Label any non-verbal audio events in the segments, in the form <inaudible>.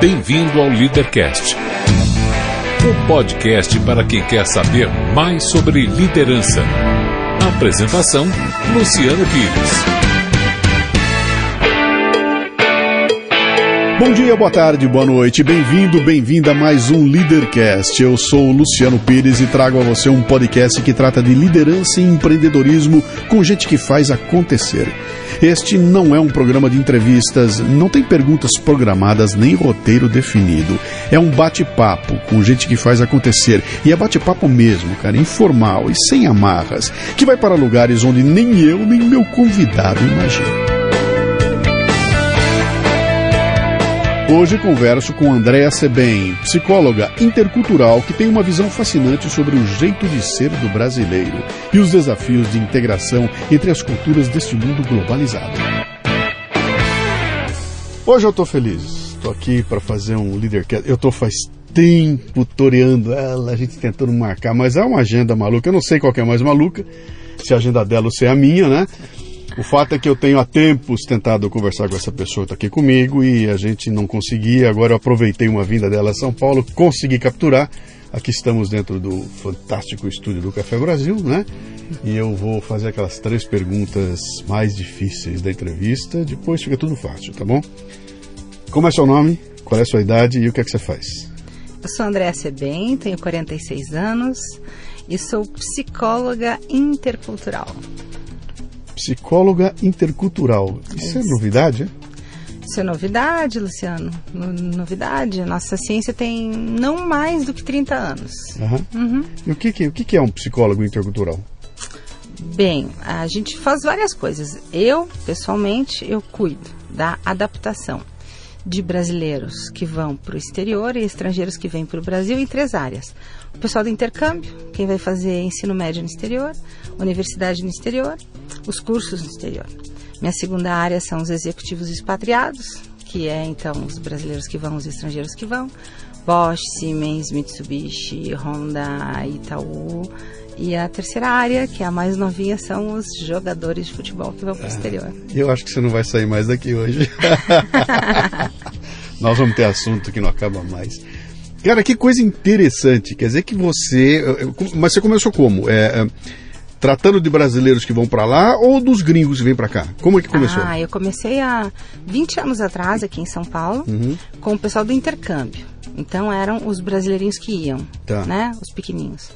Bem-vindo ao Leadercast, o podcast para quem quer saber mais sobre liderança. Apresentação: Luciano Pires. Bom dia, boa tarde, boa noite, bem-vindo, bem-vinda a mais um Leadercast. Eu sou o Luciano Pires e trago a você um podcast que trata de liderança e empreendedorismo com gente que faz acontecer. Este não é um programa de entrevistas, não tem perguntas programadas nem roteiro definido. É um bate-papo com gente que faz acontecer. E é bate-papo mesmo, cara, informal e sem amarras, que vai para lugares onde nem eu nem meu convidado imaginam. Hoje converso com Andréa Sebem, psicóloga intercultural que tem uma visão fascinante sobre o jeito de ser do brasileiro e os desafios de integração entre as culturas deste mundo globalizado. Hoje eu estou feliz, estou aqui para fazer um Leadercast. Eu estou faz tempo toreando ela, a gente tentando marcar, mas é uma agenda maluca. Eu não sei qual é mais maluca, se a agenda dela ou se é a minha, né? O fato é que eu tenho há tempos tentado conversar com essa pessoa que está aqui comigo e a gente não conseguia. Agora eu aproveitei uma vinda dela a São Paulo, consegui capturar. Aqui estamos dentro do fantástico estúdio do Café Brasil, né? E eu vou fazer aquelas três perguntas mais difíceis da entrevista. Depois fica tudo fácil, tá bom? Como é seu nome? Qual é a sua idade e o que é que você faz? Eu sou Andréa Sebem, tenho 46 anos e sou psicóloga intercultural psicóloga intercultural. Isso é, é novidade, é? Isso é novidade, Luciano. novidade. Nossa ciência tem não mais do que 30 anos. Uhum. Uhum. E o que, que, o que é um psicólogo intercultural? Bem, a gente faz várias coisas. Eu, pessoalmente, eu cuido da adaptação de brasileiros que vão para o exterior e estrangeiros que vêm para o Brasil em três áreas. O pessoal do intercâmbio, quem vai fazer ensino médio no exterior, universidade no exterior, os cursos no exterior. Minha segunda área são os executivos expatriados, que é então os brasileiros que vão, os estrangeiros que vão. Bosch, Siemens, Mitsubishi, Honda, Itaú. E a terceira área, que é a mais novinha, são os jogadores de futebol que vão para o exterior. Eu acho que você não vai sair mais daqui hoje. <laughs> Nós vamos ter assunto que não acaba mais. Cara, que coisa interessante. Quer dizer que você. Mas você começou como? É, é tratando de brasileiros que vão para lá ou dos gringos que vêm para cá? Como é que começou? Ah, eu comecei há 20 anos atrás aqui em São Paulo uhum. com o pessoal do intercâmbio. Então eram os brasileirinhos que iam, tá. né? Os pequenininhos.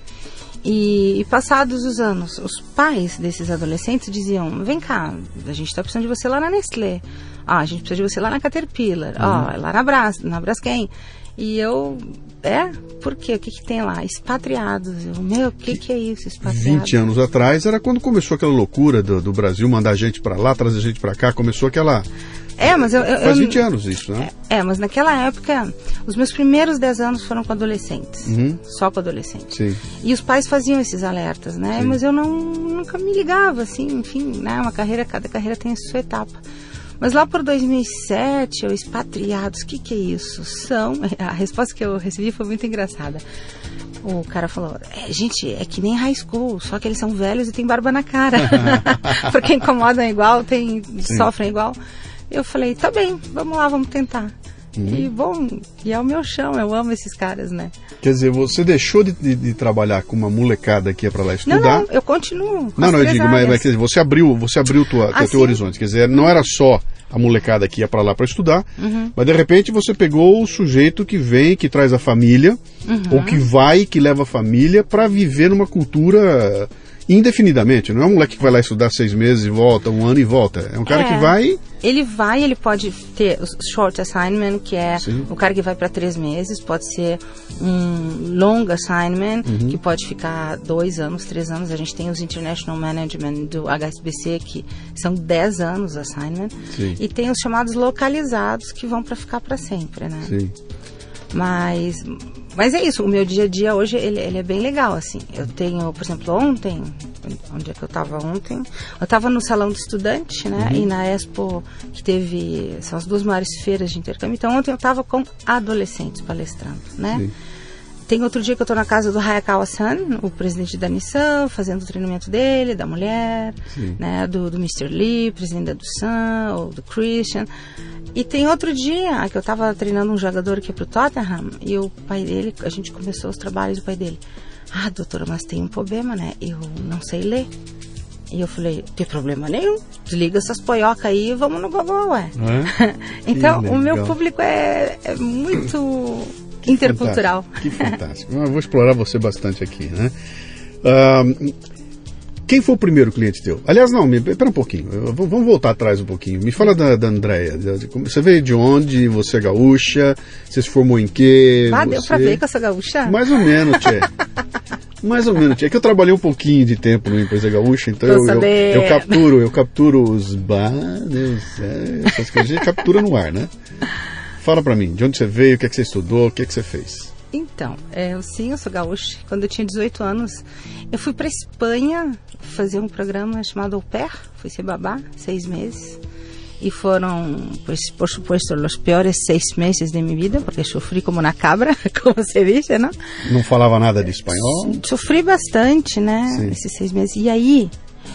E, e, passados os anos, os pais desses adolescentes diziam: Vem cá, a gente está precisando de você lá na Nestlé. Ah, a gente precisa de você lá na Caterpillar. Uhum. Oh, lá na, Bras, na Braskem. E eu, é? Por quê? O que, que tem lá? Expatriados. Eu, meu, o que, que é isso, expatriados? 20 anos atrás era quando começou aquela loucura do, do Brasil mandar gente para lá, trazer gente para cá. Começou aquela. É, mas eu. eu Faz 20 eu, anos isso, né? É, é, mas naquela época, os meus primeiros 10 anos foram com adolescentes. Uhum. Só com adolescentes. Sim. E os pais faziam esses alertas, né? Sim. Mas eu não, nunca me ligava, assim, enfim, né? Uma carreira, cada carreira tem a sua etapa. Mas lá por 2007, eu expatriados, o que, que é isso? São. <laughs> A resposta que eu recebi foi muito engraçada. O cara falou: é, gente, é que nem high school, só que eles são velhos e tem barba na cara. <laughs> <laughs> Porque incomodam igual, tem, sofrem igual. Eu falei: tá bem, vamos lá, vamos tentar. Uhum. E bom, e é o meu chão, eu amo esses caras, né? Quer dizer, você deixou de, de, de trabalhar com uma molecada que ia para lá estudar? Não, não, eu continuo. não, não, eu digo, mas, mas quer dizer, você abriu, você abriu tua, ah, teu horizonte. Quer dizer, não era só a molecada que ia para lá para estudar, uhum. mas de repente você pegou o sujeito que vem, que traz a família, uhum. ou que vai, que leva a família para viver numa cultura indefinidamente. Não é um moleque que vai lá estudar seis meses e volta, um ano e volta. É um cara é, que vai. Ele vai, ele pode ter o short assignment, que é Sim. o cara que vai para três meses, pode ser um long assignment, uhum. que pode ficar dois anos, três anos. A gente tem os International Management do HSBC, que são dez anos assignment. Sim. E tem os chamados localizados, que vão para ficar para sempre, né? Sim. Mas mas é isso, o meu dia a dia hoje ele, ele, é bem legal, assim. Eu tenho, por exemplo, ontem, onde é que eu estava ontem? Eu estava no salão do estudante, né? Uhum. E na Expo, que teve, são as duas maiores feiras de intercâmbio. Então ontem eu estava com adolescentes palestrando, né? Sim. Tem outro dia que eu estou na casa do Hayakawa-san, o presidente da Nissan, fazendo o treinamento dele, da mulher, né, do, do Mr. Lee, presidente da Dusan, ou do Christian. E tem outro dia que eu estava treinando um jogador aqui pro Tottenham e o pai dele, a gente começou os trabalhos do pai dele. Ah, doutora, mas tem um problema, né? Eu não sei ler. E eu falei, tem problema nenhum, desliga essas poiocas aí e vamos no Google, ué. É? <laughs> então, o meu público é, é muito que intercultural. Fantástico, que fantástico. <laughs> Eu vou explorar você bastante aqui, né? Uh, quem foi o primeiro cliente teu? Aliás, não, me, pera um pouquinho. vamos voltar atrás um pouquinho. Me fala da, da Andréia. Você veio de onde? Você é gaúcha? Você se formou em quê? Ah, você... deu pra ver que eu sou gaúcha? Mais ou menos, Tchê. <laughs> Mais ou menos. É que eu trabalhei um pouquinho de tempo numa empresa gaúcha, então eu, eu, eu, capturo, eu capturo os bah, Deus, é, essas coisas a gente captura no ar, né? <laughs> Fala pra mim, de onde você veio, o que, é que você estudou, o que, é que você fez? Então, é, sim, eu sou gaúcha. Quando eu tinha 18 anos, eu fui para Espanha fazer um programa chamado Au Pair, fui ser babá, seis meses. E foram, pues, por supuesto, os piores seis meses de minha vida, porque sofri como na cabra, <laughs> como se diz, não? Não falava nada de espanhol? Sofri bastante, né, sim. esses seis meses. E aí,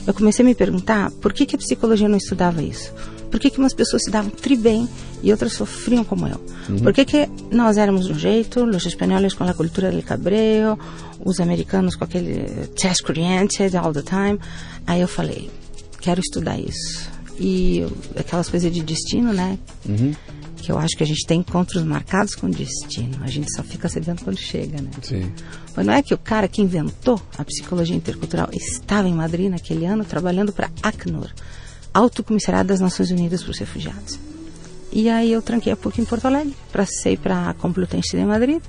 eu comecei a me perguntar por que, que a psicologia não estudava isso? Por que, que umas pessoas se davam tri bem e outras sofriam como eu? Uhum. Por que, que nós éramos de um jeito, os espanhóis com a cultura del cabreo, os americanos com aquele test oriented all the time? Aí eu falei, quero estudar isso. E aquelas coisas de destino, né? Uhum. Que eu acho que a gente tem encontros marcados com destino. A gente só fica sabendo quando chega, né? Sim. Mas não é que o cara que inventou a psicologia intercultural estava em Madrid naquele ano trabalhando para Acnur, Alto Comissariado das Nações Unidas para os Refugiados. E aí eu tranquei a PUC em Porto Alegre, passei para a Complutense de Madrid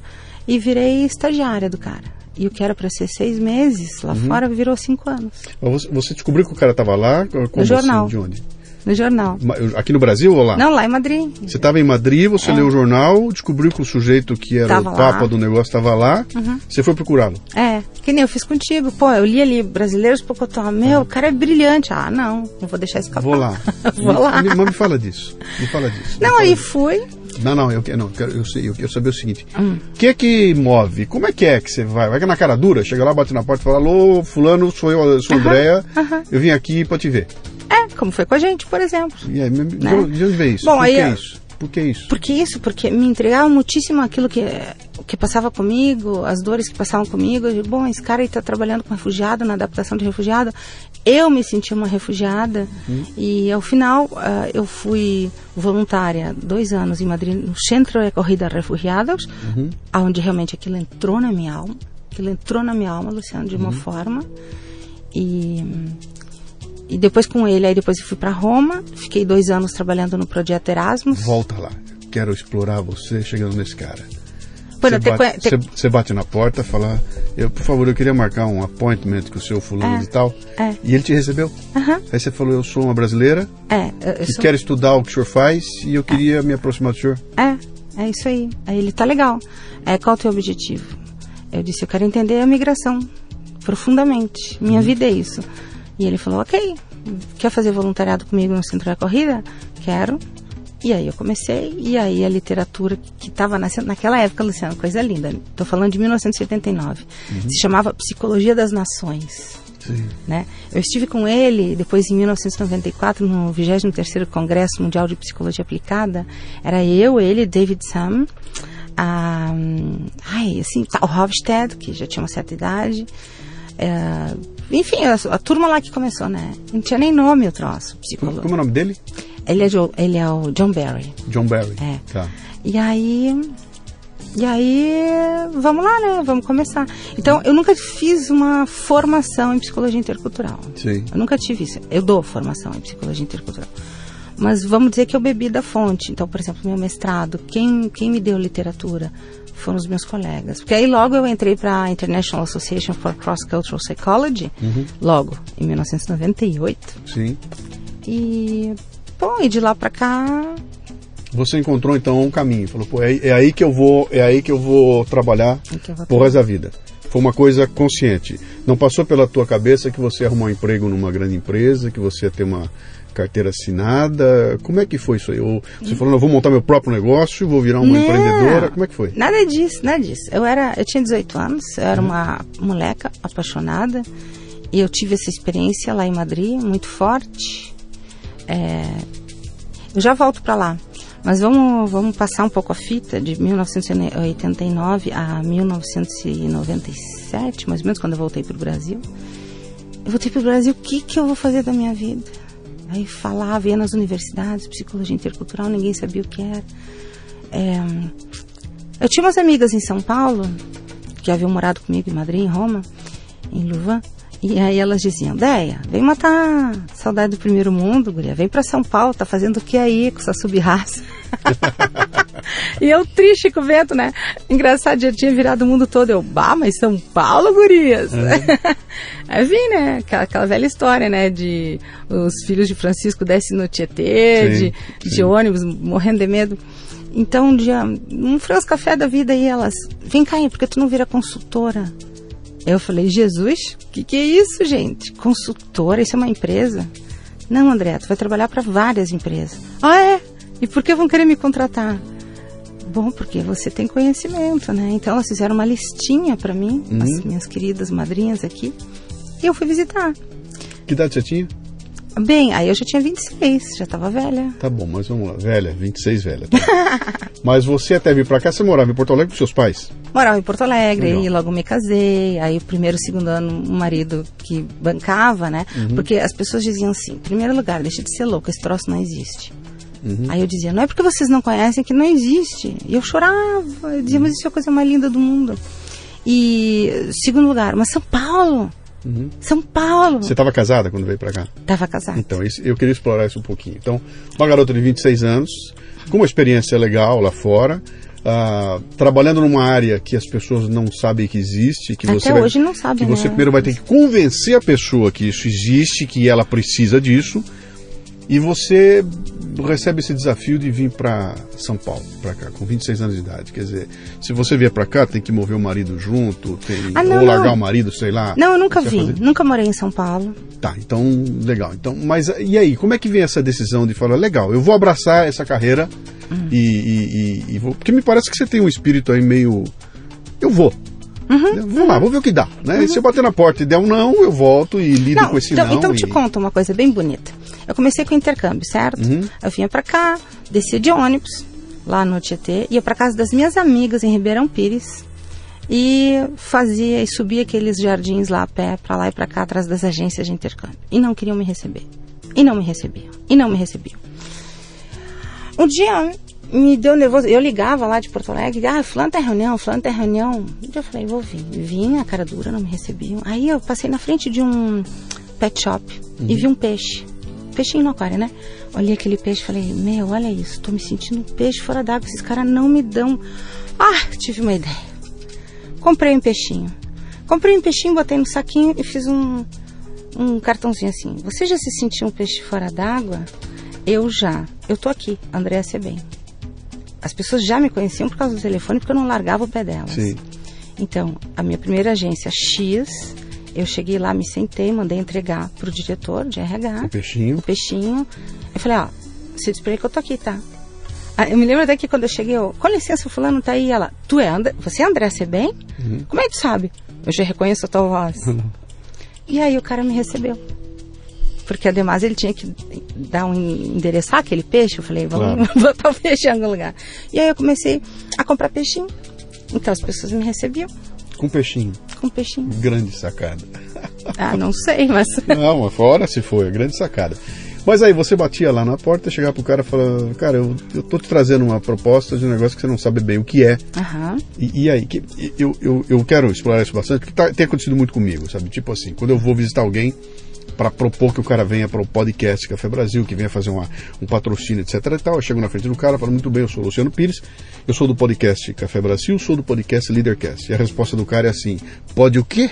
e virei estagiária do cara. E o que era para ser seis meses lá uhum. fora virou cinco anos. Você descobriu que o cara estava lá? Como no jornal. Assim, de onde? No jornal. Aqui no Brasil ou lá? Não, lá em Madrid. Você estava em Madrid, você é. leu o jornal, descobriu que o sujeito que era tava o papa lá. do negócio estava lá, uhum. você foi procurá-lo. É, que nem eu fiz contigo. Pô, eu li ali Brasileiros Pocotó. Meu, o cara é brilhante. Ah, não, não vou deixar escapar. Vou lá. <laughs> vou me, lá. Me, mas me fala disso. Me fala disso. Não, aí fui. Não, não, eu, não, eu, eu, sei, eu quero saber o seguinte: o hum. que é que move? Como é que é que você vai? Vai que na cara dura? Chega lá, bate na porta e fala: Alô, Fulano, sou eu, sou Andréia, uh -huh. eu vim aqui para te ver. É, como foi com a gente, por exemplo. E aí, né? de onde vem isso? Bom, Por aí, que é isso? Por que isso? Por que isso? Porque me entregava muitíssimo aquilo que, que passava comigo, as dores que passavam comigo. Eu, bom, esse cara está trabalhando com refugiado, na adaptação de refugiado. Eu me senti uma refugiada uhum. e ao final uh, eu fui voluntária dois anos em Madrid no Centro de Corrida Refugiados, uhum. onde realmente aquilo entrou na minha alma. Aquilo entrou na minha alma, Luciano, de uma uhum. forma. E e depois com ele, aí depois eu fui para Roma, fiquei dois anos trabalhando no projeto Erasmus. Volta lá, quero explorar você chegando nesse cara. Você bate, te... você bate, na porta, fala, eu, por favor, eu queria marcar um appointment com o seu fulano é, e tal. É. E ele te recebeu. Uhum. Aí você falou, eu sou uma brasileira é, que sou... quero estudar o que o senhor faz e eu queria me aproximar do senhor. É, é isso aí. Aí ele tá legal. É, qual é o teu objetivo? Eu disse, eu quero entender a migração profundamente. Minha uhum. vida é isso. E ele falou, ok, quer fazer voluntariado comigo no Centro da Corrida? Quero. E aí eu comecei, e aí a literatura que estava naquela época, Luciano, coisa linda, estou falando de 1979, uhum. se chamava Psicologia das Nações. Sim. Né? Eu estive com ele depois em 1994 no 23º Congresso Mundial de Psicologia Aplicada. Era eu, ele, David Sam, a, ai, assim, o Hofstede, que já tinha uma certa idade, é, enfim, a, a, turma lá que começou, né? Não tinha nem nome o troço, psicólogo. Como é o nome dele? Ele é, jo, ele é o John Barry. John Barry. É. Tá. E aí. E aí, vamos lá, né? Vamos começar. Então, eu nunca fiz uma formação em psicologia intercultural. Sim. Eu nunca tive isso. Eu dou formação em psicologia intercultural. Mas vamos dizer que eu bebi da fonte. Então, por exemplo, meu mestrado, quem, quem me deu literatura? Foram os meus colegas. Porque aí logo eu entrei para a International Association for Cross-Cultural Psychology, uhum. logo, em 1998. Sim. E, bom, e de lá para cá... Você encontrou então um caminho, falou, pô, é, é, aí que eu vou, é aí que eu vou trabalhar é por resto da vida. Foi uma coisa consciente. Não passou pela tua cabeça que você ia arrumar um emprego numa grande empresa, que você ia ter uma carteira assinada? Como é que foi isso aí? Ou você falou, eu vou montar meu próprio negócio, vou virar uma não, empreendedora? Como é que foi? Nada disso, nada disso. Eu, era, eu tinha 18 anos, eu era uhum. uma moleca apaixonada e eu tive essa experiência lá em Madrid, muito forte. É, eu já volto para lá. Mas vamos, vamos passar um pouco a fita de 1989 a 1997, mais ou menos, quando eu voltei para o Brasil. Eu voltei para o Brasil, o que, que eu vou fazer da minha vida? Aí falava, ia nas universidades, psicologia intercultural, ninguém sabia o que era. É, eu tinha umas amigas em São Paulo, que haviam morado comigo em Madrid, em Roma, em Louvain, e aí elas diziam, Deia, vem matar saudade do primeiro mundo, guria, vem para São Paulo, tá fazendo o que aí com essa subraça? <laughs> e eu triste com o vento, né? Engraçado, já tinha virado o mundo todo. Eu, bah, mas São Paulo, gurias! É. <laughs> aí vim, né? Aquela, aquela, velha história, né? De os filhos de Francisco descem no Tietê, sim, de, sim. de ônibus, morrendo de medo. Então, um dia, um fresco café da vida e elas, vem cá porque tu não vira consultora? Eu falei, Jesus, o que, que é isso, gente? Consultora, isso é uma empresa? Não, André, tu vai trabalhar para várias empresas. Ah, é? E por que vão querer me contratar? Bom, porque você tem conhecimento, né? Então elas fizeram uma listinha para mim, uhum. as minhas queridas madrinhas aqui, e eu fui visitar. Que idade você tinha? Bem, aí eu já tinha 26, já estava velha. Tá bom, mas vamos lá. Velha, 26 velha. Tá <laughs> mas você até vir para cá, você morava em Porto Alegre com seus pais? Morava em Porto Alegre, Legal. e logo me casei. Aí o primeiro segundo ano, um marido que bancava, né? Uhum. Porque as pessoas diziam assim, em primeiro lugar, deixa de ser louco, esse troço não existe. Uhum. Aí eu dizia, não é porque vocês não conhecem que não existe. E eu chorava, eu dizia, mas isso é a coisa mais linda do mundo. E segundo lugar, mas São Paulo, Uhum. São Paulo. Você estava casada quando veio para cá? Estava casada. Então, isso, eu queria explorar isso um pouquinho. Então, uma garota de 26 anos, com uma experiência legal lá fora, uh, trabalhando numa área que as pessoas não sabem que existe. Que Até você hoje vai, não sabem. Que você né? primeiro vai ter que convencer a pessoa que isso existe, que ela precisa disso. E você recebe esse desafio de vir para São Paulo, para cá, com 26 anos de idade. Quer dizer, se você vier para cá, tem que mover o marido junto, tem, ah, não, ou largar não. o marido, sei lá. Não, eu nunca vim, nunca morei em São Paulo. Tá, então, legal. Então, mas e aí, como é que vem essa decisão de falar, legal, eu vou abraçar essa carreira uhum. e, e, e, e, vou. Porque me parece que você tem um espírito aí meio. Eu vou. Uhum, Vamos uhum. lá, vamos ver o que dá. Né? Uhum. Se eu bater na porta e der um não, eu volto e lido não, com esse então, não. Então e... te conto uma coisa bem bonita. Eu comecei com intercâmbio, certo? Uhum. Eu vinha para cá, descia de ônibus lá no Tietê, ia para casa das minhas amigas em Ribeirão Pires e fazia e subia aqueles jardins lá a pé, para lá e para cá, atrás das agências de intercâmbio. E não queriam me receber. E não me recebiam. E não me recebiam. Um dia me deu nervoso. Eu ligava lá de Porto Alegre, ah, fulano tem reunião, fulano tem reunião. Um dia eu falei, vou vir. Vim, a cara dura, não me recebiam. Aí eu passei na frente de um pet shop uhum. e vi um peixe. Peixinho no aquário, né? Olhei aquele peixe e falei, meu, olha isso, tô me sentindo um peixe fora d'água, esses caras não me dão. Ah, tive uma ideia. Comprei um peixinho. Comprei um peixinho, botei no saquinho e fiz um, um cartãozinho assim. Você já se sentiu um peixe fora d'água? Eu já. Eu tô aqui, Andréa bem as pessoas já me conheciam por causa do telefone, porque eu não largava o pé delas. Sim. Então, a minha primeira agência X, eu cheguei lá, me sentei, mandei entregar pro diretor de RH. O peixinho. O peixinho. Eu falei, ó, se despede que eu tô aqui, tá? Ah, eu me lembro que quando eu cheguei, eu, com licença, fulano tá aí. Ela, tu é André? Você é André bem? Uhum. Como é que tu sabe? Eu já reconheço a tua voz. Uhum. E aí o cara me recebeu porque ademais ele tinha que dar um endereçar aquele peixe. Eu falei, vamos claro. <laughs> botar o peixe em algum lugar. E aí eu comecei a comprar peixinho. Então as pessoas me recebiam. Com peixinho? Com peixinho. Grande sacada. <laughs> Ah, não sei, mas. <laughs> Não, mas fora se foi, grande sacada. Mas aí você batia lá na porta, chegava pro cara e falava, cara, eu, eu tô te trazendo uma proposta de um negócio que você não sabe bem o que é. Uhum. E, e, aí, que, eu, eu, eu quero explorar isso bastante, porque tá, tem acontecido muito comigo, sabe? Tipo assim, quando eu vou visitar alguém, para propor que o cara venha para o podcast Café Brasil, que venha fazer uma, um patrocínio, etc. E tal. Eu chego na frente do cara, falo muito bem, eu sou o Luciano Pires, eu sou do podcast Café Brasil, sou do podcast Leadercast. E a resposta do cara é assim: pode o quê?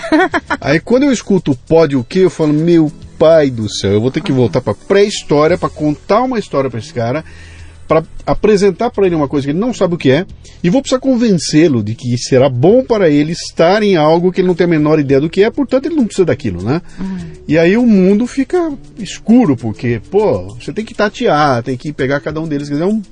<laughs> Aí quando eu escuto pode o quê, eu falo, meu pai do céu, eu vou ter que voltar para pré-história para contar uma história para esse cara para apresentar para ele uma coisa que ele não sabe o que é e vou precisar convencê-lo de que será bom para ele estar em algo que ele não tem a menor ideia do que é, portanto ele não precisa daquilo, né? Uhum. E aí o mundo fica escuro, porque, pô, você tem que tatear, tem que pegar cada um deles, quer dizer, é um...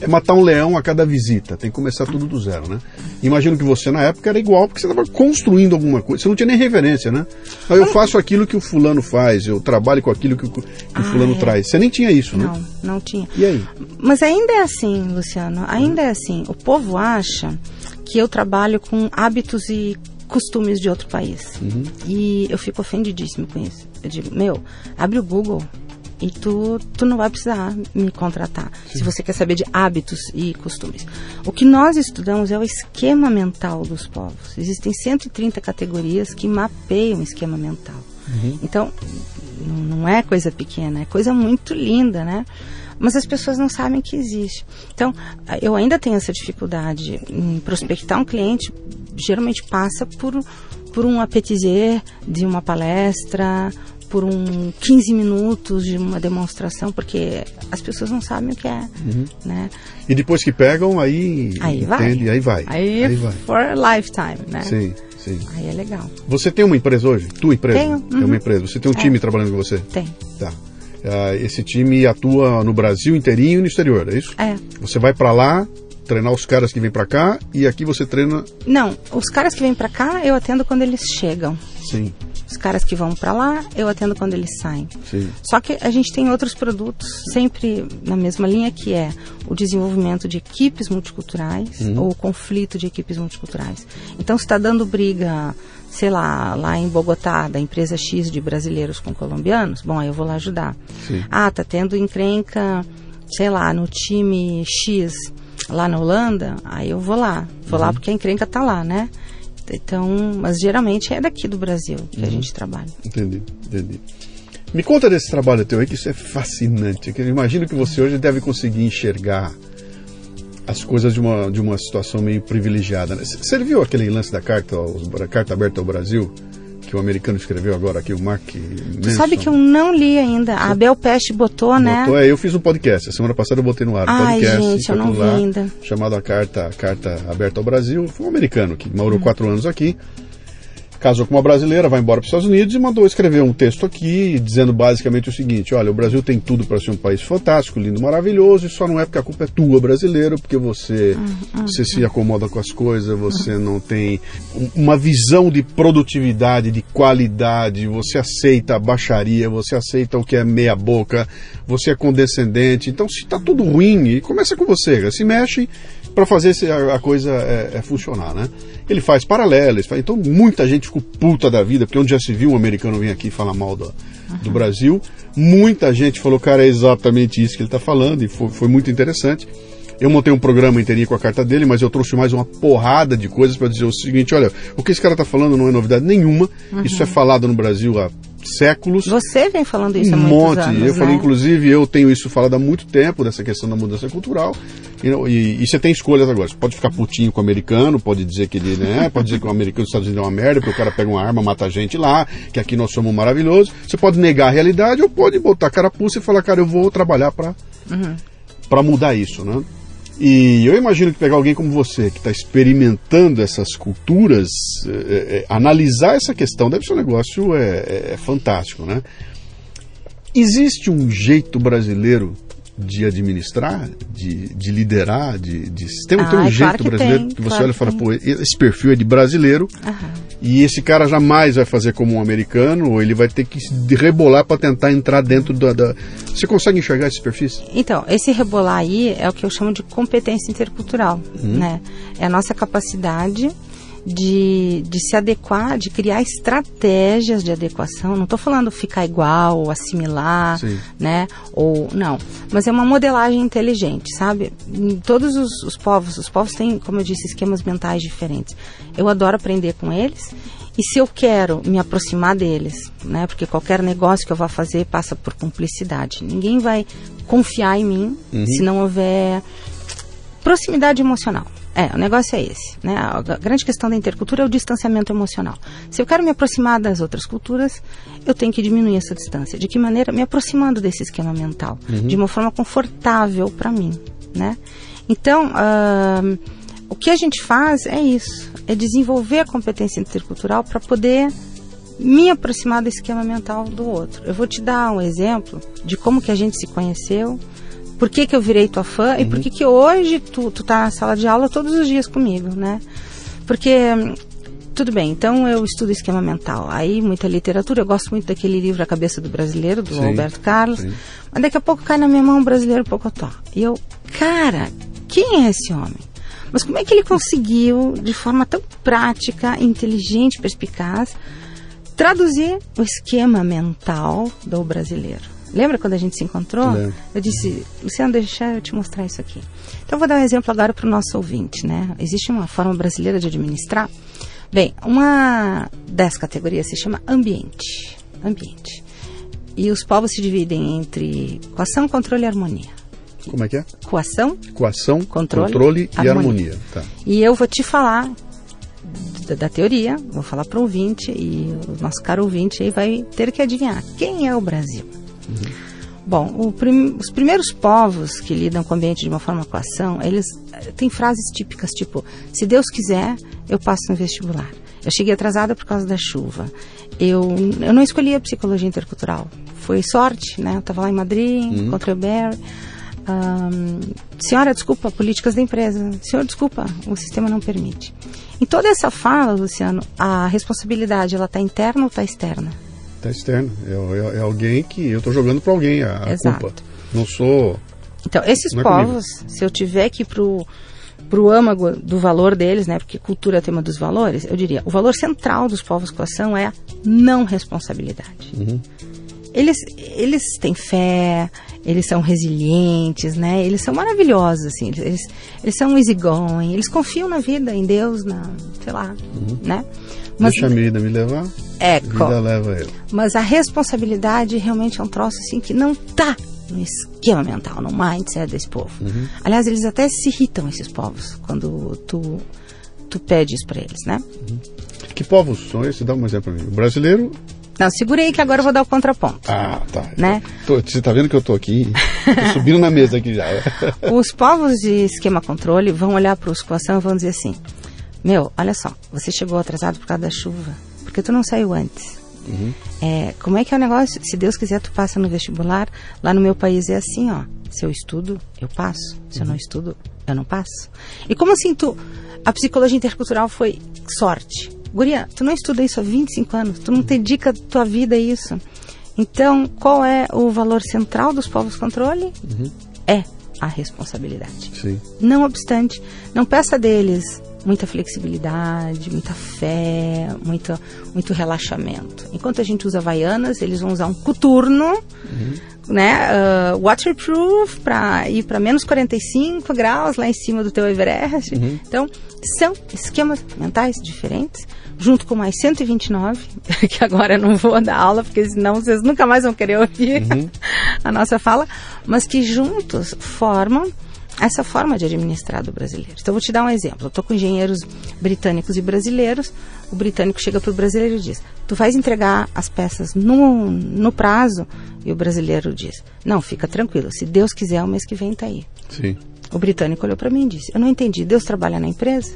é matar um leão a cada visita, tem que começar tudo do zero, né? Imagino que você na época era igual, porque você estava construindo alguma coisa, você não tinha nem referência, né? Eu faço aquilo que o fulano faz, eu trabalho com aquilo que o, que ah, o fulano é. traz. Você nem tinha isso, né? Não, não tinha. E aí? Mas ainda é assim, Luciano, ainda é assim. O povo acha que eu trabalho com hábitos e costumes de outro país. Uhum. E eu fico ofendidíssimo com isso. Eu digo, meu, abre o Google, e tu, tu não vai precisar me contratar Sim. se você quer saber de hábitos e costumes. O que nós estudamos é o esquema mental dos povos. Existem 130 categorias que mapeiam o esquema mental. Uhum. Então, não é coisa pequena, é coisa muito linda, né? Mas as pessoas não sabem que existe. Então, eu ainda tenho essa dificuldade em prospectar um cliente, geralmente passa por, por um apetizer de uma palestra, por um 15 minutos de uma demonstração, porque as pessoas não sabem o que é, uhum. né? E depois que pegam, aí aí vai, entende, aí vai, aí, aí vai. for a lifetime, né? Sim, sim. Aí é legal. Você tem uma empresa hoje? Tua empresa? Tenho. Uhum. É uma empresa. Você tem um é. time trabalhando com você? Tem. Tá. Uh, esse time atua no Brasil inteirinho e no exterior, é isso? É. Você vai para lá treinar os caras que vêm para cá e aqui você treina? Não, os caras que vêm para cá eu atendo quando eles chegam. Sim. Os caras que vão para lá, eu atendo quando eles saem. Sim. Só que a gente tem outros produtos sempre na mesma linha, que é o desenvolvimento de equipes multiculturais uhum. ou o conflito de equipes multiculturais. Então, se está dando briga, sei lá, lá em Bogotá, da empresa X de brasileiros com colombianos, bom, aí eu vou lá ajudar. Sim. Ah, tá tendo encrenca, sei lá, no time X lá na Holanda, aí eu vou lá. Vou uhum. lá porque a encrenca tá lá, né? Então, mas geralmente é daqui do Brasil que uhum. a gente trabalha. Entendi, entendi. Me conta desse trabalho teu aí, que isso é fascinante. Eu imagino que você hoje deve conseguir enxergar as coisas de uma, de uma situação meio privilegiada. Né? Você viu aquele lance da carta, carta aberta ao Brasil? Que o americano escreveu agora aqui, o Mark Manson. Sabe que eu não li ainda. A Bel Peste botou, botou, né? É, eu fiz um podcast. A semana passada eu botei no ar um Ai, podcast. gente, eu não vi ainda. Chamado a Carta, Carta Aberta ao Brasil. Foi um americano que morou hum. quatro anos aqui casou com uma brasileira, vai embora para os Estados Unidos e mandou escrever um texto aqui dizendo basicamente o seguinte: olha, o Brasil tem tudo para ser um país fantástico, lindo, maravilhoso, e só não é porque a culpa é tua, brasileiro, porque você, uhum. você se acomoda com as coisas, você não tem uma visão de produtividade, de qualidade, você aceita a baixaria, você aceita o que é meia boca, você é condescendente. Então, se está tudo ruim, começa com você, se mexe para fazer a coisa é, é, funcionar, né? Ele faz paralelos, faz, então muita gente ficou puta da vida, porque onde já se viu um americano vir aqui falar mal do, uhum. do Brasil, muita gente falou, cara, é exatamente isso que ele está falando, e foi, foi muito interessante. Eu montei um programa inteirinho com a carta dele, mas eu trouxe mais uma porrada de coisas para dizer o seguinte: olha, o que esse cara está falando não é novidade nenhuma. Uhum. Isso é falado no Brasil há séculos. Você vem falando isso há um monte. Anos, eu né? falei, inclusive, eu tenho isso falado há muito tempo, dessa questão da mudança cultural. E, e, e, você tem escolhas agora. Você pode ficar putinho com o americano, pode dizer que ele, né? Pode dizer que o americano dos Estados Unidos é uma merda, porque o cara pega uma arma, mata a gente lá, que aqui nós somos maravilhosos. Você pode negar a realidade ou pode botar a carapuça e falar, cara, eu vou trabalhar para uhum. Pra mudar isso, né? E eu imagino que pegar alguém como você, que está experimentando essas culturas, é, é, analisar essa questão deve ser um negócio é, é, é fantástico, né? Existe um jeito brasileiro de administrar, de, de liderar, de, de tem, ah, tem um claro jeito que brasileiro tem, que você claro olha e fala, pô, esse perfil é de brasileiro Aham. e esse cara jamais vai fazer como um americano, ou ele vai ter que se rebolar para tentar entrar dentro da, da, Você consegue enxergar esses perfis? Então, esse rebolar aí é o que eu chamo de competência intercultural, uhum. né? É a nossa capacidade de, de se adequar, de criar estratégias de adequação. Não estou falando ficar igual, assimilar, Sim. né? Ou não. Mas é uma modelagem inteligente, sabe? Em todos os, os povos, os povos têm, como eu disse, esquemas mentais diferentes. Eu adoro aprender com eles. E se eu quero me aproximar deles, né? Porque qualquer negócio que eu vá fazer passa por cumplicidade. Ninguém vai confiar em mim Uhum. se não houver proximidade emocional. É, o negócio é esse. Né? A grande questão da intercultura é o distanciamento emocional. Se eu quero me aproximar das outras culturas, eu tenho que diminuir essa distância. De que maneira? Me aproximando desse esquema mental, de uma forma confortável para mim. Né? Então, ah, o que a gente faz é isso: é desenvolver a competência intercultural para poder me aproximar do esquema mental do outro. Eu vou te dar um exemplo de como que a gente se conheceu por que, que eu virei tua fã uhum. e por uhum. que, que hoje tu, tu tá na sala de aula todos os dias comigo, né? Porque tudo bem, então eu estudo esquema mental. Aí muita literatura, eu gosto muito daquele livro A Cabeça do Brasileiro, do sim, Alberto Carlos. Sim. Mas daqui a pouco cai na minha mão um brasileiro Pocotó. E eu, cara, quem é esse homem? Mas como é que ele conseguiu, de forma tão prática, inteligente, perspicaz, traduzir o esquema mental do brasileiro? Lembra quando a gente se encontrou? Lembro. Eu disse, Luciano, deixa eu te mostrar isso aqui. Então, eu vou dar um exemplo agora para o nosso ouvinte, né? Existe uma forma brasileira de administrar Bem, uma das categorias se chama ambiente. Ambiente. E os povos se dividem entre coação, controle e harmonia. Como é que é? Coação, coação controle, controle e harmonia. harmonia. Tá. E eu vou te falar da, da teoria, vou falar para o ouvinte e o nosso caro ouvinte aí vai ter que adivinhar quem é o Brasil. Uhum. Bom, prim, os primeiros povos que lidam com o ambiente de uma forma coação, eles eh, têm frases típicas tipo: se Deus quiser, eu passo no vestibular. Eu cheguei atrasada por causa da chuva. Eu, eu não escolhi a psicologia intercultural. Foi sorte, né? Eu estava lá em Madrid, uhum. encontrei o Barry. Um, senhora, desculpa, políticas da empresa. Senhor, desculpa, o sistema não permite. Em toda essa fala, Luciano, a responsabilidade ela está interna ou está externa? Está externo. É, é, é, alguém que eu estou jogando para alguém a, a culpa. Não sou. Então, esses é povos, comigo. se eu tiver que ir pro pro âmago do valor deles, né? Porque cultura é tema dos valores, eu diria, o valor central dos povos coação é a não responsabilidade. Uhum. Eles, eles têm fé, eles são resilientes, né? Eles são maravilhosos, assim. Eles, eles são easygoing, eles confiam na vida, em Deus, na, sei lá, uhum. né? Mas, Deixa a vida me levar. É, a vida leva eu. Mas a responsabilidade realmente é um troço assim que não tá no esquema mental, no mindset desse povo. Uhum. Aliás, eles até se irritam, esses povos, quando tu, tu pedes para eles, né? Uhum. Que povos são esses? Dá um exemplo para mim. O brasileiro não, segurei que agora eu vou dar o contraponto. Ah, tá. Né? Tô, você tá vendo que eu tô aqui? tô <laughs> subindo na mesa aqui já. os povos de esquema controle vão olhar para os coação e vão dizer assim: Meu, olha só, você chegou atrasado por causa da chuva, porque tu não saiu antes. Uhum. É, como é que é o negócio? Se Deus quiser, tu passa no vestibular. Lá no meu país é assim, ó. Se eu estudo, eu passo. Se uhum. eu não uhum. estudo, eu não passo. E como assim tu... A psicologia intercultural foi sorte. Guria, tu não estuda isso há 25 anos. Tu não dedica tua vida a isso. Então, qual é o valor central dos povos controle? Uhum. É a responsabilidade. Sim. Não obstante, não peça deles muita flexibilidade, muita fé, muito, muito relaxamento. Enquanto a gente usa vaianas, eles vão usar um coturno, uhum. né, uh, waterproof para ir para menos 45 graus lá em cima do teu Everest. Uhum. Então, são esquemas mentais diferentes, junto com mais 129, <laughs> que agora eu não vou dar aula, porque senão vocês nunca mais vão querer ouvir uhum. <laughs> a nossa fala, mas que juntos formam essa forma de administrar do brasileiro. Então, vou te dar um exemplo. Eu estou com engenheiros britânicos e brasileiros. O britânico chega para o brasileiro e diz: Tu vais entregar as peças no, no prazo? E o brasileiro diz: Não, fica tranquilo. Se Deus quiser, o mês que vem está aí. Sim. O britânico olhou para mim e disse: Eu não entendi. Deus trabalha na empresa?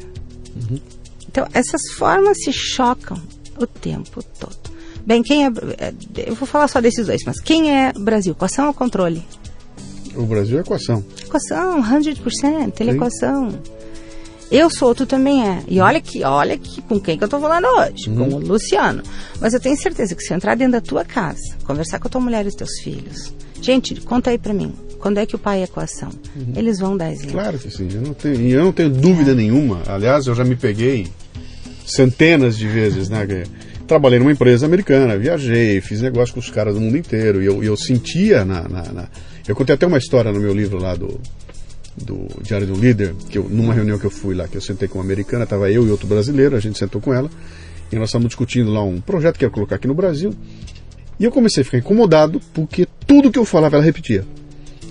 Uhum. Então, essas formas se chocam o tempo todo. Bem, quem é. eu vou falar só desses dois, mas quem é Brasil? Equação ou controle? O Brasil é equação. Equação, 100%, ele é equação. Eu sou, tu também é. E olha que, olha que com quem que eu tô falando hoje, uhum. com o Luciano. Mas eu tenho certeza que se eu entrar dentro da tua casa, conversar com a tua mulher e os teus filhos, gente, conta aí pra mim, quando é que o pai é equação? Uhum. Eles vão dar exemplo. Claro que sim, eu não tenho, eu não tenho dúvida é. nenhuma. Aliás, eu já me peguei centenas de vezes, né? Trabalhei numa empresa americana, viajei, fiz negócio com os caras do mundo inteiro e eu, eu sentia na, na, na eu contei até uma história no meu livro lá do, do Diário um Líder, que eu, numa reunião que eu fui lá, que eu sentei com uma americana, estava eu e outro brasileiro, a gente sentou com ela, e nós estávamos discutindo lá um projeto que ia colocar aqui no Brasil. E eu comecei a ficar incomodado, porque tudo que eu falava ela repetia.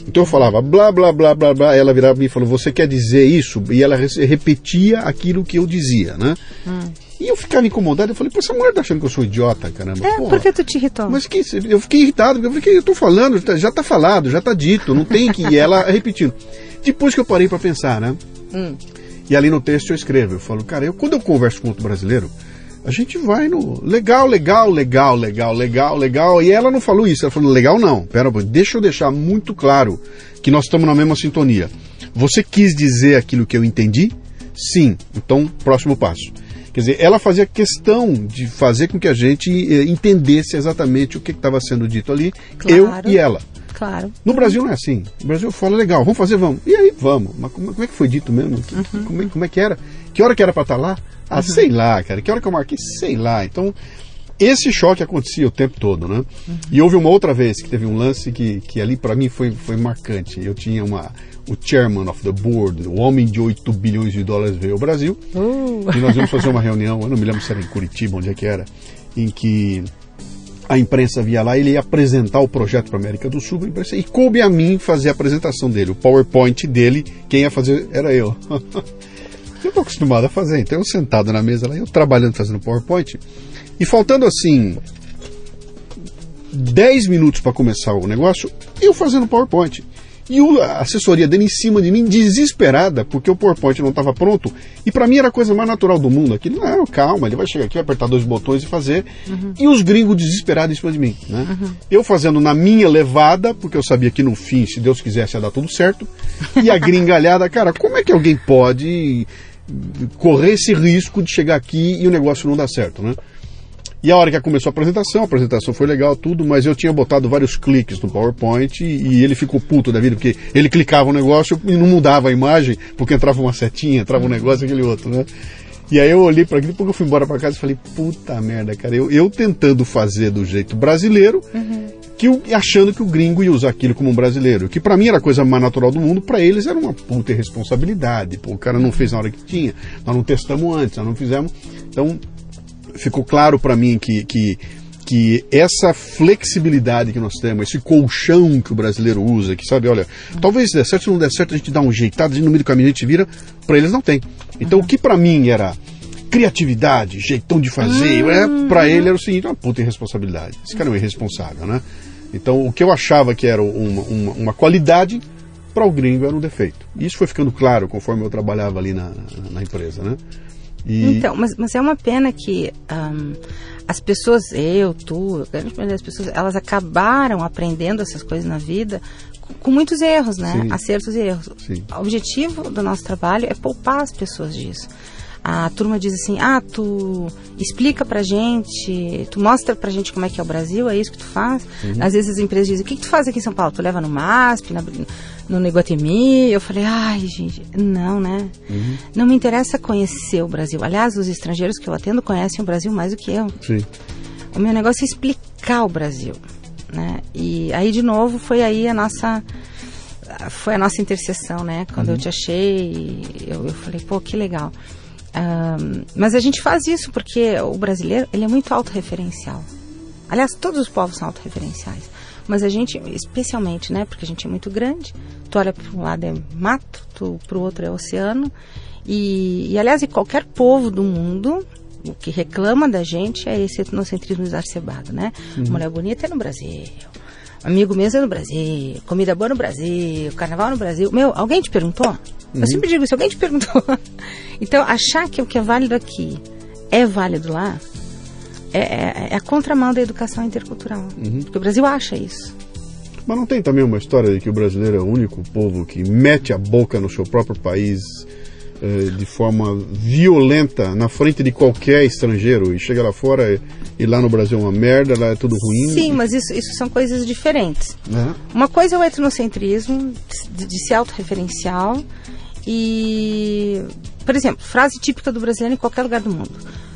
Então eu falava blá blá blá blá blá, ela virava e falou: Você quer dizer isso? E ela repetia aquilo que eu dizia, né? Hum. E eu ficava incomodado, eu falei, pô, essa mulher tá achando que eu sou idiota, caramba. É, por que tu te irritou? Mas que, eu fiquei irritado, porque eu fiquei, eu tô falando, já tá falado, já tá dito, não tem que. E ela <laughs> repetindo. Depois que eu parei para pensar, né? Hum. E ali no texto eu escrevo, eu falo, cara, eu, quando eu converso com outro brasileiro, A gente vai no legal, legal, legal, legal, legal, legal. E ela não falou isso, ela falou legal não. Pera, deixa eu deixar muito claro que nós estamos na mesma sintonia. Você quis dizer aquilo que eu entendi? Sim. Então, próximo passo. Quer dizer, ela fazia questão de fazer com que a gente eh, entendesse exatamente o que estava sendo dito ali, claro, eu e ela. Claro. No Brasil não é assim. No Brasil fala legal, vamos fazer, vamos. E aí, vamos. Mas como, como é que foi dito mesmo? Uhum. Como, é, como, é, que era? Que hora que era para estar tá lá? Ah, uhum. sei lá, cara. Que hora que eu marquei? Sei lá. Então, esse choque acontecia o tempo todo, né? Uhum. E houve uma outra vez que teve um lance que, que ali para mim foi, foi marcante. Eu tinha uma o chairman of the board, o homem de 8 bilhões de dólares veio ao Brasil. Uh. E nós íamos fazer uma reunião, eu não me lembro se era em Curitiba, onde é que era, em que a imprensa via lá, ele ia apresentar o projeto para a América do Sul, imprensa, e coube a mim fazer a apresentação dele. O PowerPoint dele, quem ia fazer era eu. <laughs> eu estou acostumado a fazer, então eu sentado na mesa lá, eu trabalhando fazendo PowerPoint, e faltando assim 10 minutos para começar o negócio, eu fazendo PowerPoint. E a assessoria dele em cima de mim, desesperada, porque o PowerPoint não estava pronto. E para mim era a coisa mais natural do mundo. Aqui, não, calma, ele vai chegar aqui, vai apertar dois botões e fazer. Uhum. E os gringos desesperados em cima de mim. Né? Uhum. Eu fazendo na minha levada, porque eu sabia que no fim, se Deus quisesse, ia dar tudo certo. E a gringalhada, <laughs> cara, como é que alguém pode correr esse risco de chegar aqui e o negócio não dar certo, né? E a hora que começou a apresentação, a apresentação foi legal, tudo, mas eu tinha botado vários cliques no PowerPoint e, e ele ficou puto da vida, porque ele clicava o um negócio e não mudava a imagem, porque entrava uma setinha, entrava um negócio aquele outro, né? E aí eu olhei para aquilo, depois eu fui embora para casa e falei, puta merda, cara, eu, eu tentando fazer do jeito brasileiro, uhum. que eu, achando que o gringo ia usar aquilo como um brasileiro, que para mim era a coisa mais natural do mundo, para eles era uma puta irresponsabilidade, pô, o cara não fez na hora que tinha, nós não testamos antes, nós não fizemos, então ficou claro para mim que, que, que essa flexibilidade que nós temos, esse colchão que o brasileiro usa, que sabe, olha, talvez dê certo, se não der certo, a gente dá um jeitado, a gente no meio do caminho a gente vira, para eles não tem. Então uhum. o que para mim era criatividade, jeitão de fazer, uhum. é, para ele era o seguinte, uma puta irresponsabilidade. Esse cara é um irresponsável, né? Então o que eu achava que era uma, uma, uma qualidade, para o gringo era um defeito. Isso foi ficando claro conforme eu trabalhava ali na, na empresa, né? E... Então, mas, mas é uma pena que um, as pessoas, eu, tu, a grande maioria das pessoas, elas acabaram aprendendo essas coisas na vida com, com muitos erros, né? Sim. Acertos e erros. Sim. O objetivo do nosso trabalho é poupar as pessoas disso a turma diz assim: ah, tu explica pra gente, tu mostra pra gente como é que é o Brasil, é isso que tu faz. Uhum. Às vezes as empresas dizem: o que, que tu faz aqui em São Paulo? Tu leva no MASP, na, no Neguatemi? Eu falei: ai, gente, não, né? Uhum. Não me interessa conhecer o Brasil. Aliás, os estrangeiros que eu atendo conhecem o Brasil mais do que eu. Sim. O meu negócio é explicar o Brasil. Né? E aí, de novo, foi aí a nossa foi a nossa interseção, né? Quando uhum. eu te achei, eu, eu falei, pô, que legal. Um, mas a gente faz isso porque o brasileiro ele é muito autorreferencial. Aliás, todos os povos são autorreferenciais. Mas a gente, especialmente, né? Porque a gente é muito grande. Tu olha para um lado é mato, tu para o outro é oceano. E, e, aliás, e qualquer povo do mundo, o que reclama da gente é esse etnocentrismo exacerbado, né? Uhum. Mulher bonita é no Brasil. Amigo mesmo é no Brasil. Comida boa no Brasil. Carnaval no Brasil. Meu, alguém te perguntou? Uhum. Eu sempre digo isso, alguém te perguntou. <laughs> então, achar que o que é válido aqui é válido lá é, é, é a contramão da educação intercultural. Uhum. Porque o Brasil acha isso. Mas não tem também uma história de que o brasileiro é o único povo que mete a boca no seu próprio país eh, de forma violenta na frente de qualquer estrangeiro e chega lá fora e, lá no Brasil é uma merda, lá é tudo ruim. Sim, mas isso, isso são coisas diferentes. Uhum. Uma coisa é o etnocentrismo, de, de ser autorreferencial e, por exemplo, frase típica do brasileiro em qualquer lugar do mundo.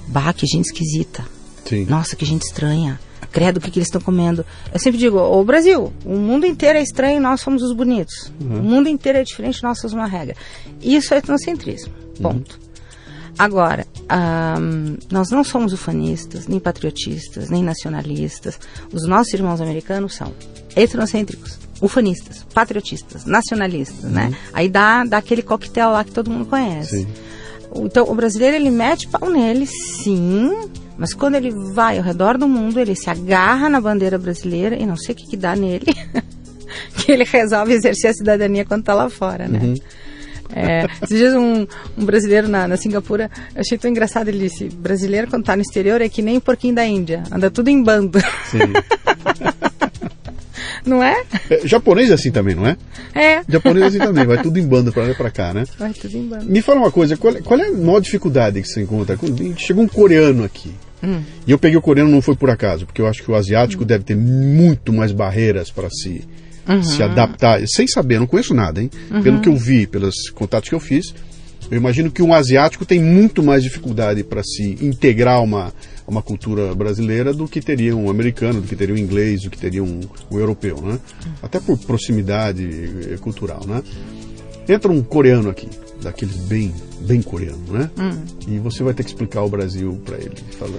Bah, que gente esquisita. Sim. Nossa, que gente estranha credo o que, que eles estão comendo. Eu sempre digo, o Brasil, o mundo inteiro é estranho, nós somos os bonitos. Uhum. O mundo inteiro é diferente, nós somos uma regra. Isso é etnocentrismo, ponto. Uhum. Agora, nós não somos ufanistas, nem patriotistas, nem nacionalistas. Os nossos irmãos americanos são etnocêntricos, ufanistas, patriotistas, nacionalistas, né? uhum. né? Aí dá, dá aquele coquetel lá que todo mundo conhece. Sim. Então, o brasileiro, ele mete pau nele, sim, mas quando ele vai ao redor do mundo, ele se agarra na bandeira brasileira e não sei o que, que dá nele, <laughs> que ele resolve exercer a cidadania quando está lá fora, né? Uhum. É, esses dias um, um brasileiro na, na Singapura, eu achei tão engraçado, ele disse, brasileiro quando tá no exterior é que nem o porquinho da Índia, anda tudo em bando. Sim. <laughs> não é? é? Japonês é assim também, não é? É. Japonês é assim também, vai tudo em bando pra lá e pra cá, né? Vai tudo em bando. Me fala uma coisa, qual, qual é a maior dificuldade que você encontra? Chegou um coreano aqui. Hum. E eu peguei o coreano não foi por acaso, porque eu acho que o asiático hum. deve ter muito mais barreiras para se, uhum. se adaptar. Sem saber, não conheço nada, hein? Uhum. Pelo que eu vi, pelos contatos que eu fiz, eu imagino que um asiático tem muito mais dificuldade para se integrar a uma, uma cultura brasileira do que teria um americano, do que teria um inglês, do que teria um, um europeu, né? Até por proximidade cultural, né? Entra um coreano aqui, daqueles bem, bem coreano, né? Hum. E você vai ter que explicar o Brasil para ele. Fala,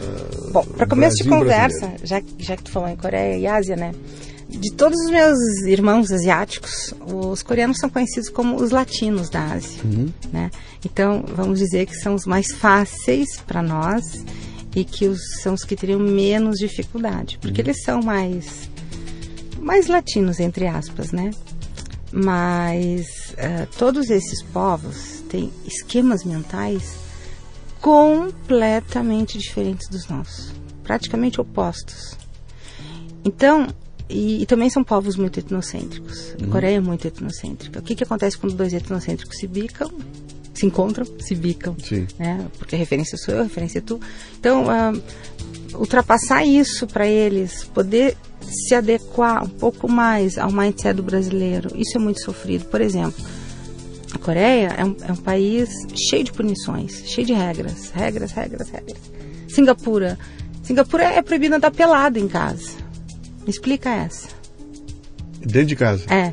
Bom, para começo de conversa, já, já que tu falou em Coreia e Ásia, né? De todos os meus irmãos asiáticos, os coreanos são conhecidos como os latinos da Ásia, uhum. né? Então, vamos dizer que são os mais fáceis para nós e que os, são os que teriam menos dificuldade, porque uhum. eles são mais mais latinos entre aspas, né? Mas uh, todos esses povos têm esquemas mentais completamente diferentes dos nossos, praticamente opostos. Então, e, e, também são povos muito etnocêntricos. Uhum. A Coreia é muito etnocêntrica. O que, que acontece quando dois etnocêntricos se bicam? Se encontram, se bicam. Sim. Né? Porque a referência sou eu, a referência é tu. Então, uh, ultrapassar isso para eles, poder se adequar um pouco mais ao mindset do brasileiro, isso é muito sofrido. Por exemplo, a Coreia é um, é um país cheio de punições, cheio de regras, regras, regras, regras. Singapura, Singapura é proibido andar pelado em casa. Me explica essa. Dentro de casa? É.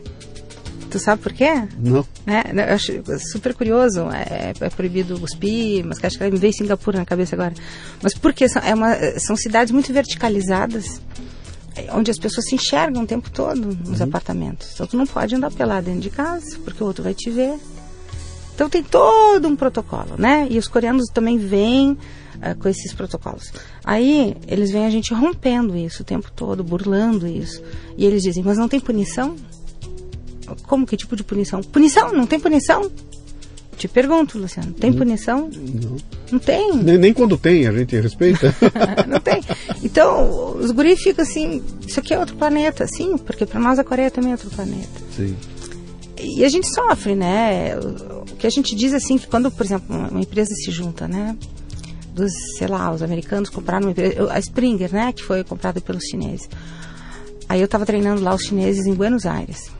Tu sabe por quê? Não. É, eu acho super curioso. É, é proibido cuspir, mas acho que me veio Singapura na cabeça agora. Mas porque são, é uma, são cidades muito verticalizadas, onde as pessoas se enxergam o tempo todo nos uhum. apartamentos. Então tu não pode andar pelado dentro de casa, porque o outro vai te ver. Então tem todo um protocolo, né? E os coreanos também vêm uh, com esses protocolos. Aí eles veem a gente rompendo isso o tempo todo, burlando isso. E eles dizem, mas não tem punição? Como que tipo de punição? Punição? Não tem punição? Te pergunto, Luciano, tem punição? Não. Não tem. Nem, nem, quando tem, a gente respeita. <laughs> não tem. Então, os guris ficam assim, isso aqui é outro planeta, sim, porque para nós a Coreia também é outro planeta. Sim. E a gente sofre, né? O que a gente diz assim, que quando, por exemplo, uma empresa se junta, né? dos, sei lá, os americanos compraram uma empresa, a Springer, né, que foi comprada pelos chineses. Aí eu estava treinando lá os chineses em Buenos Aires.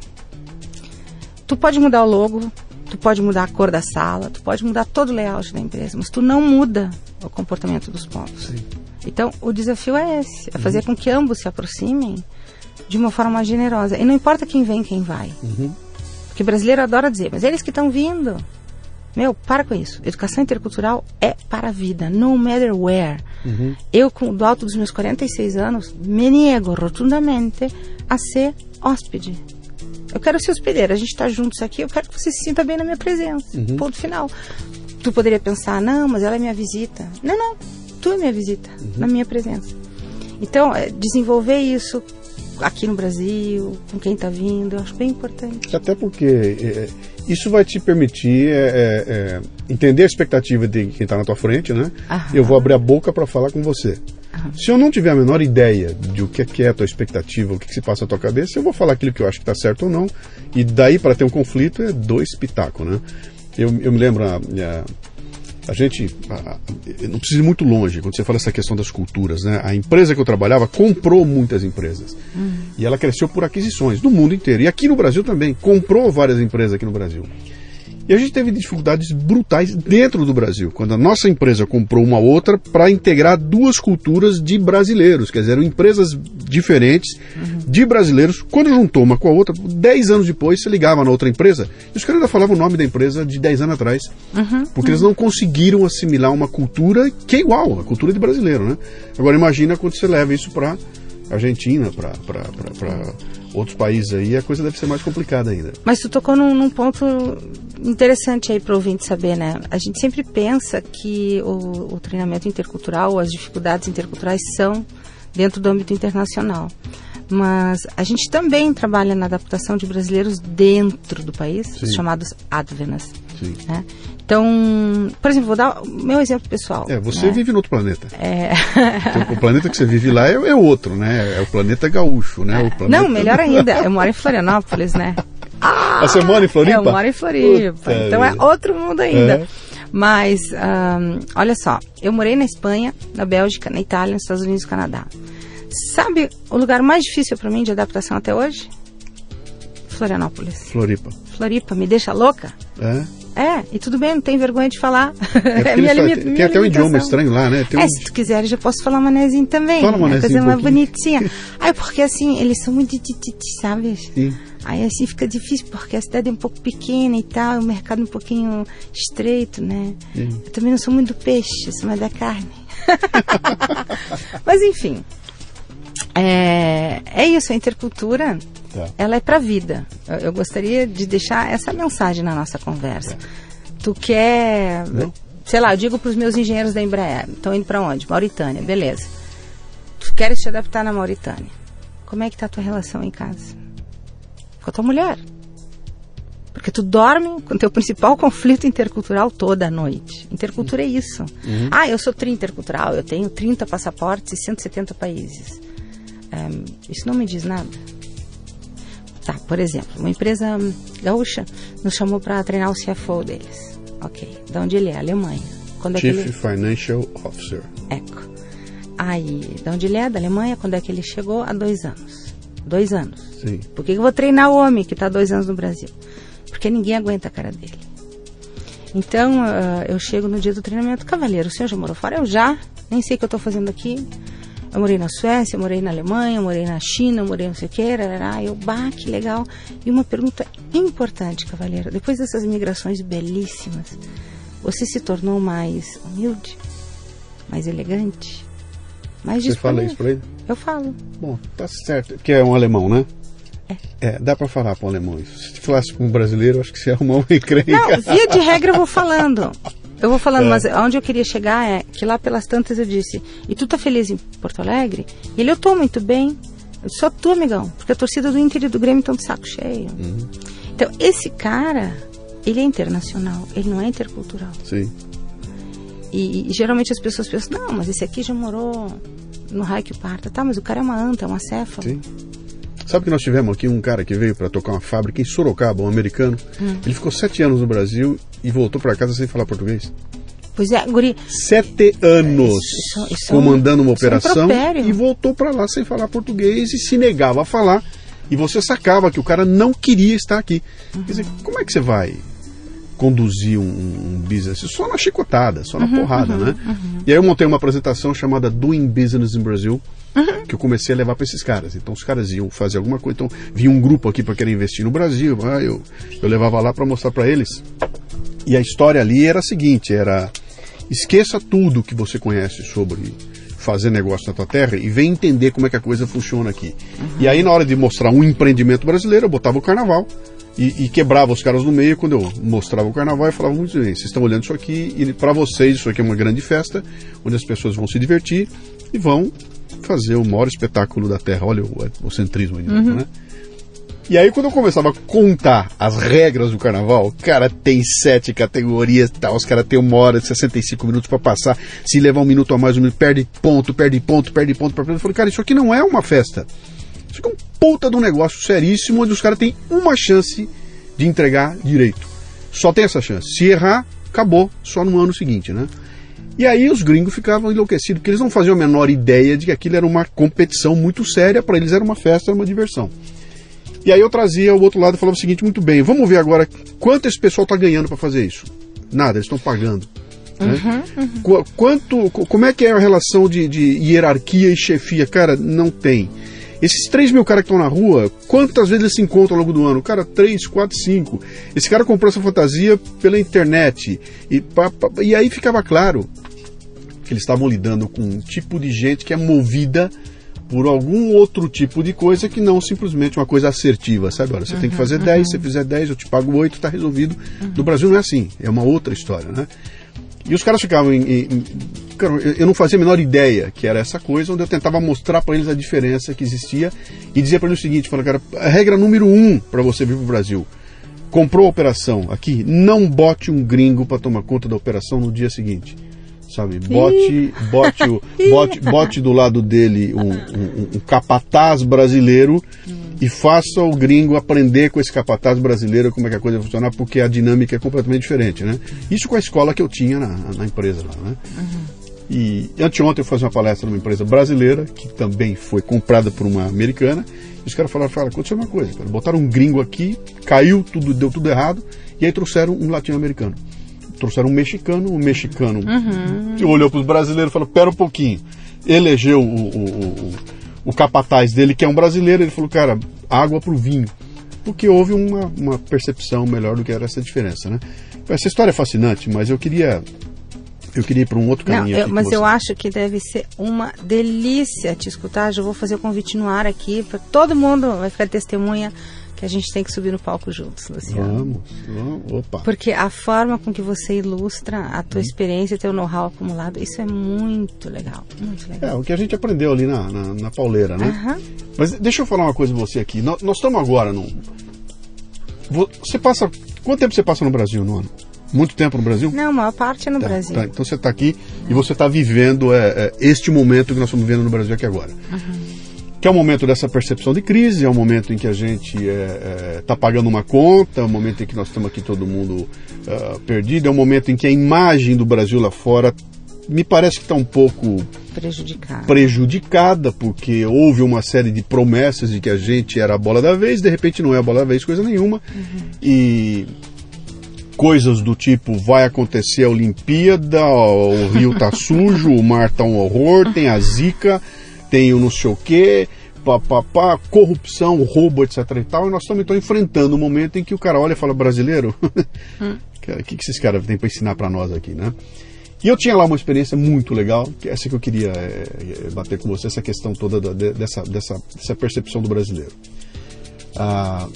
Tu pode mudar o logo, tu pode mudar a cor da sala, tu pode mudar todo o layout da empresa, mas tu não muda o comportamento dos povos. Sim. Então, o desafio é esse, é fazer uhum. com que ambos se aproximem de uma forma generosa. E não importa quem vem, quem vai. Uhum. Porque brasileiro adora dizer, mas eles que estão vindo. Meu, para com isso. Educação intercultural é para a vida, no matter where. Uhum. Eu, com, do alto dos meus 46 anos, me nego rotundamente a ser hóspede. Eu quero ser hospedeira, a gente está juntos aqui, eu quero que você se sinta bem na minha presença. Uhum. Ponto final. Tu poderia pensar, não, mas ela é minha visita. Não, não, tu é minha visita, uhum. na minha presença. Então, é, desenvolver isso aqui no Brasil, com quem está vindo, eu acho bem importante. Até porque é, isso vai te permitir é, é, é entender a expectativa de quem está na tua frente, né? Aham. Eu vou abrir a boca para falar com você. Aham. Se eu não tiver a menor ideia de o que é, que é a tua expectativa, o que, que se passa na tua cabeça, eu vou falar aquilo que eu acho que está certo ou não. E daí, para ter um conflito, é dois pitacos, né? Eu, eu me lembro, a, a, a gente a, não precisa ir muito longe quando você fala essa questão das culturas, né? A empresa que eu trabalhava comprou muitas empresas uhum. e ela cresceu por aquisições no mundo inteiro e aqui no Brasil também comprou várias empresas aqui no Brasil. E a gente teve dificuldades brutais dentro do Brasil, quando a nossa empresa comprou uma outra para integrar duas culturas de brasileiros, quer dizer, eram empresas diferentes uhum. de brasileiros. Quando juntou uma com a outra, dez anos depois você ligava na outra empresa e os caras ainda falavam o nome da empresa de dez anos atrás, uhum. porque uhum. eles não conseguiram assimilar uma cultura que é igual, a cultura de brasileiro, né? Agora imagina quando você leva isso para Argentina, para outros países aí, a coisa deve ser mais complicada ainda. Mas tu tocou num, num ponto interessante aí para o ouvinte saber, né? A gente sempre pensa que o, o treinamento intercultural, as dificuldades interculturais são dentro do âmbito internacional. Mas a gente também trabalha na adaptação de brasileiros dentro do país, Sim. os chamados advenas. Né? Então, por exemplo, vou dar o meu exemplo pessoal. É, você né? vive no outro planeta. É... Então, o planeta que você vive lá é, é, outro, né? É o planeta gaúcho, né? É. Planeta... Não, melhor ainda, eu moro em Florianópolis, né? Ah, você mora em Floripa? Eu moro em Floripa, Puta então vida. é outro mundo ainda. É. Mas, um, olha só, eu morei na Espanha, na Bélgica, na Itália, nos Estados Unidos e Canadá. Sabe o lugar mais difícil para mim de adaptação até hoje? Florianópolis. Floripa. Floripa, me deixa louca? É? É, e tudo bem, não tem vergonha de falar. É <laughs> minha, minha, tem minha até um idioma estranho lá, né? É, se tu quiser, eu já posso falar manezinho também. Fala manezinho. É coisa um mais bonitinha. <laughs> Aí, porque assim, eles são muito tititi, sabe? Sim. Aí assim fica difícil, porque a cidade é um pouco pequena e tal, o mercado um pouquinho estreito, né? Sim. Eu também não sou muito do peixe, sou mais da carne. <laughs> Mas enfim, é, é isso, a intercultura, Tá. ela é para a vida. Eu, eu gostaria de deixar essa mensagem na nossa conversa. Tu quer, Não. sei lá, eu digo para os meus engenheiros da Embraer, estão indo para onde? Mauritânia, beleza. Tu queres te adaptar na Mauritânia. Como é que tá a tua relação em casa? Com a tua mulher. Porque tu dorme com teu principal conflito intercultural toda a noite. Intercultura é isso. Ah, eu sou tri-intercultural, eu tenho 30 passaportes e 170 países. Ehm, isso não me diz nada. Tá, por exemplo, uma empresa gaúcha nos chamou para treinar o CFO deles. Ok, de onde ele é? Alemanha. Quando é Chief ele... Financial Officer. Eco. Aí, de onde ele é? Da Alemanha. Quando é que ele chegou? Há dois anos. Dois anos. Sim. Por que eu vou treinar o homem que está dois anos no Brasil? Porque ninguém aguenta a cara dele. Então, ah, eu chego no dia do treinamento, cavaleiro, o senhor já morou fora? Eu já, nem sei o que eu estou fazendo aqui. Eu morei na Suécia, morei na Alemanha, morei na China, morei não sei o que, rarará. eu, bah, que legal. E uma pergunta importante, cavaleiro, depois dessas migrações belíssimas, você se tornou mais humilde, mais elegante, mais Você fala isso pra ele? Eu falo. Bom, tá certo. Que é um alemão, né? É. É, dá pra falar pra um alemão isso. Se falasse com um brasileiro, acho que você ia arrumar uma encrenca. Não, via de regra eu vou falando. Eu vou falando, É. mas onde eu queria chegar é que lá pelas tantas eu disse, e tu tá feliz em Porto Alegre? E ele, eu tô muito bem. Eu sou tu, amigão, porque a torcida do Inter e do Grêmio estão de saco cheio. Uhum. Então, esse cara, ele é internacional, ele não é intercultural. Sim. E, e geralmente as pessoas pensam, não, mas esse aqui já morou no raio que parta. Tá, mas o cara é uma anta, é uma céfala. Sim. Sabe que nós tivemos aqui um cara que veio para tocar uma fábrica em Sorocaba, um americano. Hum. Ele ficou sete anos no Brasil e voltou para casa sem falar português. Pois é, guri, Sete anos Isso- isso é comandando uma isso é um operação e voltou para lá sem falar português e se negava a falar. E você sacava que o cara não queria estar aqui. Quer dizer, como é que você vai conduzir um, um business só na chicotada, só na porrada, né? E aí eu montei uma apresentação chamada Doing Business in Brazil, que eu comecei a levar para esses caras. Então os caras iam fazer alguma coisa, então vinha um grupo aqui para querer investir no Brasil, ah, eu, eu levava lá para mostrar para eles. E a história ali era a seguinte, era esqueça tudo que você conhece sobre fazer negócio na tua terra e vem entender como é que a coisa funciona aqui. E aí na hora de mostrar um empreendimento brasileiro, eu botava o carnaval e, e quebrava os caras no meio quando eu mostrava o carnaval e falava muito bem, vocês estão olhando isso aqui e para vocês isso aqui é uma grande festa onde as pessoas vão se divertir e vão fazer o maior espetáculo da terra. Olha o, o centrismo aí, né? E aí, quando eu começava a contar as regras do carnaval, cara, tem sete categorias e tal, os caras têm uma hora, 65 minutos para passar. Se levar um minuto a mais, um minuto, perde ponto, perde ponto, perde ponto. Perde ponto. Eu falei, cara, isso aqui não é uma festa. Isso aqui é um puta de um negócio seríssimo, onde os caras têm uma chance de entregar direito. Só tem essa chance. Se errar, acabou, só no ano seguinte, né? E aí os gringos ficavam enlouquecidos, porque eles não faziam a menor ideia de que aquilo era uma competição muito séria, para eles era uma festa, era uma diversão. E aí eu trazia o outro lado e falava o seguinte, muito bem, vamos ver agora quanto esse pessoal está ganhando para fazer isso. Nada, eles estão pagando. né? Qu- Quanto, co- como é que é a relação de, de hierarquia e chefia? Cara, não tem. Esses 3 mil caras que estão na rua, quantas vezes eles se encontram ao longo do ano? Cara, 3, 4, 5. Esse cara comprou essa fantasia pela internet. E, pá, pá, e aí ficava claro que eles estavam lidando com um tipo de gente que é movida por algum outro tipo de coisa que não simplesmente uma coisa assertiva, sabe? Olha, você tem que fazer 10, se fizer 10, eu te pago 8, tá resolvido. No Brasil não é assim, é uma outra história, né? E os caras ficavam em. em- cara, eu não fazia a menor ideia que era essa coisa, onde eu tentava mostrar para eles a diferença que existia e dizia para eles o seguinte: fala, cara, a regra número um para você vir para o Brasil: comprou a operação aqui, não bote um gringo para tomar conta da operação no dia seguinte. Sabe, bote, bote, o, <laughs> bote, bote do lado dele um, um, um capataz brasileiro e faça o gringo aprender com esse capataz brasileiro como é que a coisa vai funcionar, porque a dinâmica é completamente diferente, né? Isso com a escola que eu tinha na, na empresa lá, né? E anteontem eu fiz uma palestra numa empresa brasileira, que também foi comprada por uma americana, e os caras falaram, falaram, aconteceu uma coisa, cara, botaram um gringo aqui, caiu tudo, deu tudo errado, e aí trouxeram um latino-americano. Trouxeram um mexicano, um mexicano Uhum. olhou para os brasileiros e falou, pera um pouquinho. Elegeu o, o, o, o capataz dele, que é um brasileiro, ele falou, cara, água pro vinho. Porque houve uma, uma percepção melhor do que era essa diferença, né? Essa história é fascinante, mas eu queria eu queria ir para um outro Não, caminho eu- aqui com mas eu acho que deve ser uma delícia te escutar. Já vou fazer o convite no ar aqui para todo mundo vai ficar testemunha que a gente tem que subir no palco juntos, Luciano. Vamos, vamos, opa. Porque a forma com que você ilustra a tua experiência, teu know-how acumulado, isso é muito legal, muito É, legal. o que a gente aprendeu ali na, na, na pauleira, né? Aham. Mas deixa eu falar uma coisa pra você aqui. Nós, nós estamos agora num. Vo- Você passa. Quanto tempo você passa no Brasil no ano? Muito tempo no Brasil? Não, a maior parte é no Tá, Brasil. tá. Então você está aqui e você está vivendo é, é, este momento que nós estamos vivendo no Brasil aqui agora. Que é o momento dessa percepção de crise, é o momento em que a gente está pagando uma conta, é o momento em que nós estamos aqui todo mundo ah, perdido, é o momento em que a imagem do Brasil lá fora me parece que está um pouco Prejudicado. prejudicada, porque houve uma série de promessas de que a gente era a bola da vez, de repente não é a bola da vez, coisa nenhuma. E coisas do tipo vai acontecer a Olimpíada, o rio tá sujo, o mar tá um horror, tem a zica, tem o não sei o quê, pá, pá, pá, corrupção, roubo, etc e tal, e nós estamos então enfrentando um momento em que o cara olha e fala, brasileiro, <laughs> cara, o que, que esses caras têm para ensinar para nós aqui, né? E eu tinha lá uma experiência muito legal, que essa que eu queria é, bater com você, essa questão toda da- de- dessa, dessa, dessa percepção do brasileiro. Ah,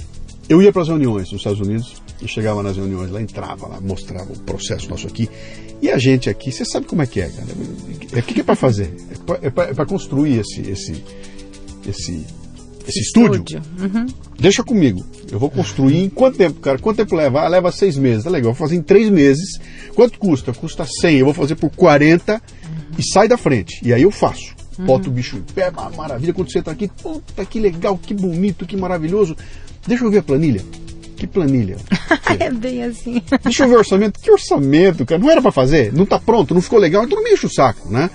eu ia para as reuniões nos Estados Unidos e chegava nas reuniões lá, entrava lá, mostrava o processo nosso aqui. E a gente aqui, você sabe como é que é, cara? É, o que, que é para fazer? É para construir esse, esse, esse, esse estúdio. Uhum. Deixa comigo. Eu vou construir em quanto tempo, cara? Quanto tempo leva? Ah, leva seis meses. Tá legal. Eu vou fazer em três meses. Quanto custa? Custa 100. Eu vou fazer por 40 e sai da frente. E aí eu faço. Boto o bicho em pé, maravilha. Quando você tá aqui, puta, que legal, que bonito, que maravilhoso. Deixa eu ver a planilha. Que planilha? <laughs> é bem assim. Deixa eu ver o orçamento. Que orçamento, cara? Não era para fazer? Não tá pronto, não ficou legal, então não me enche o saco, né?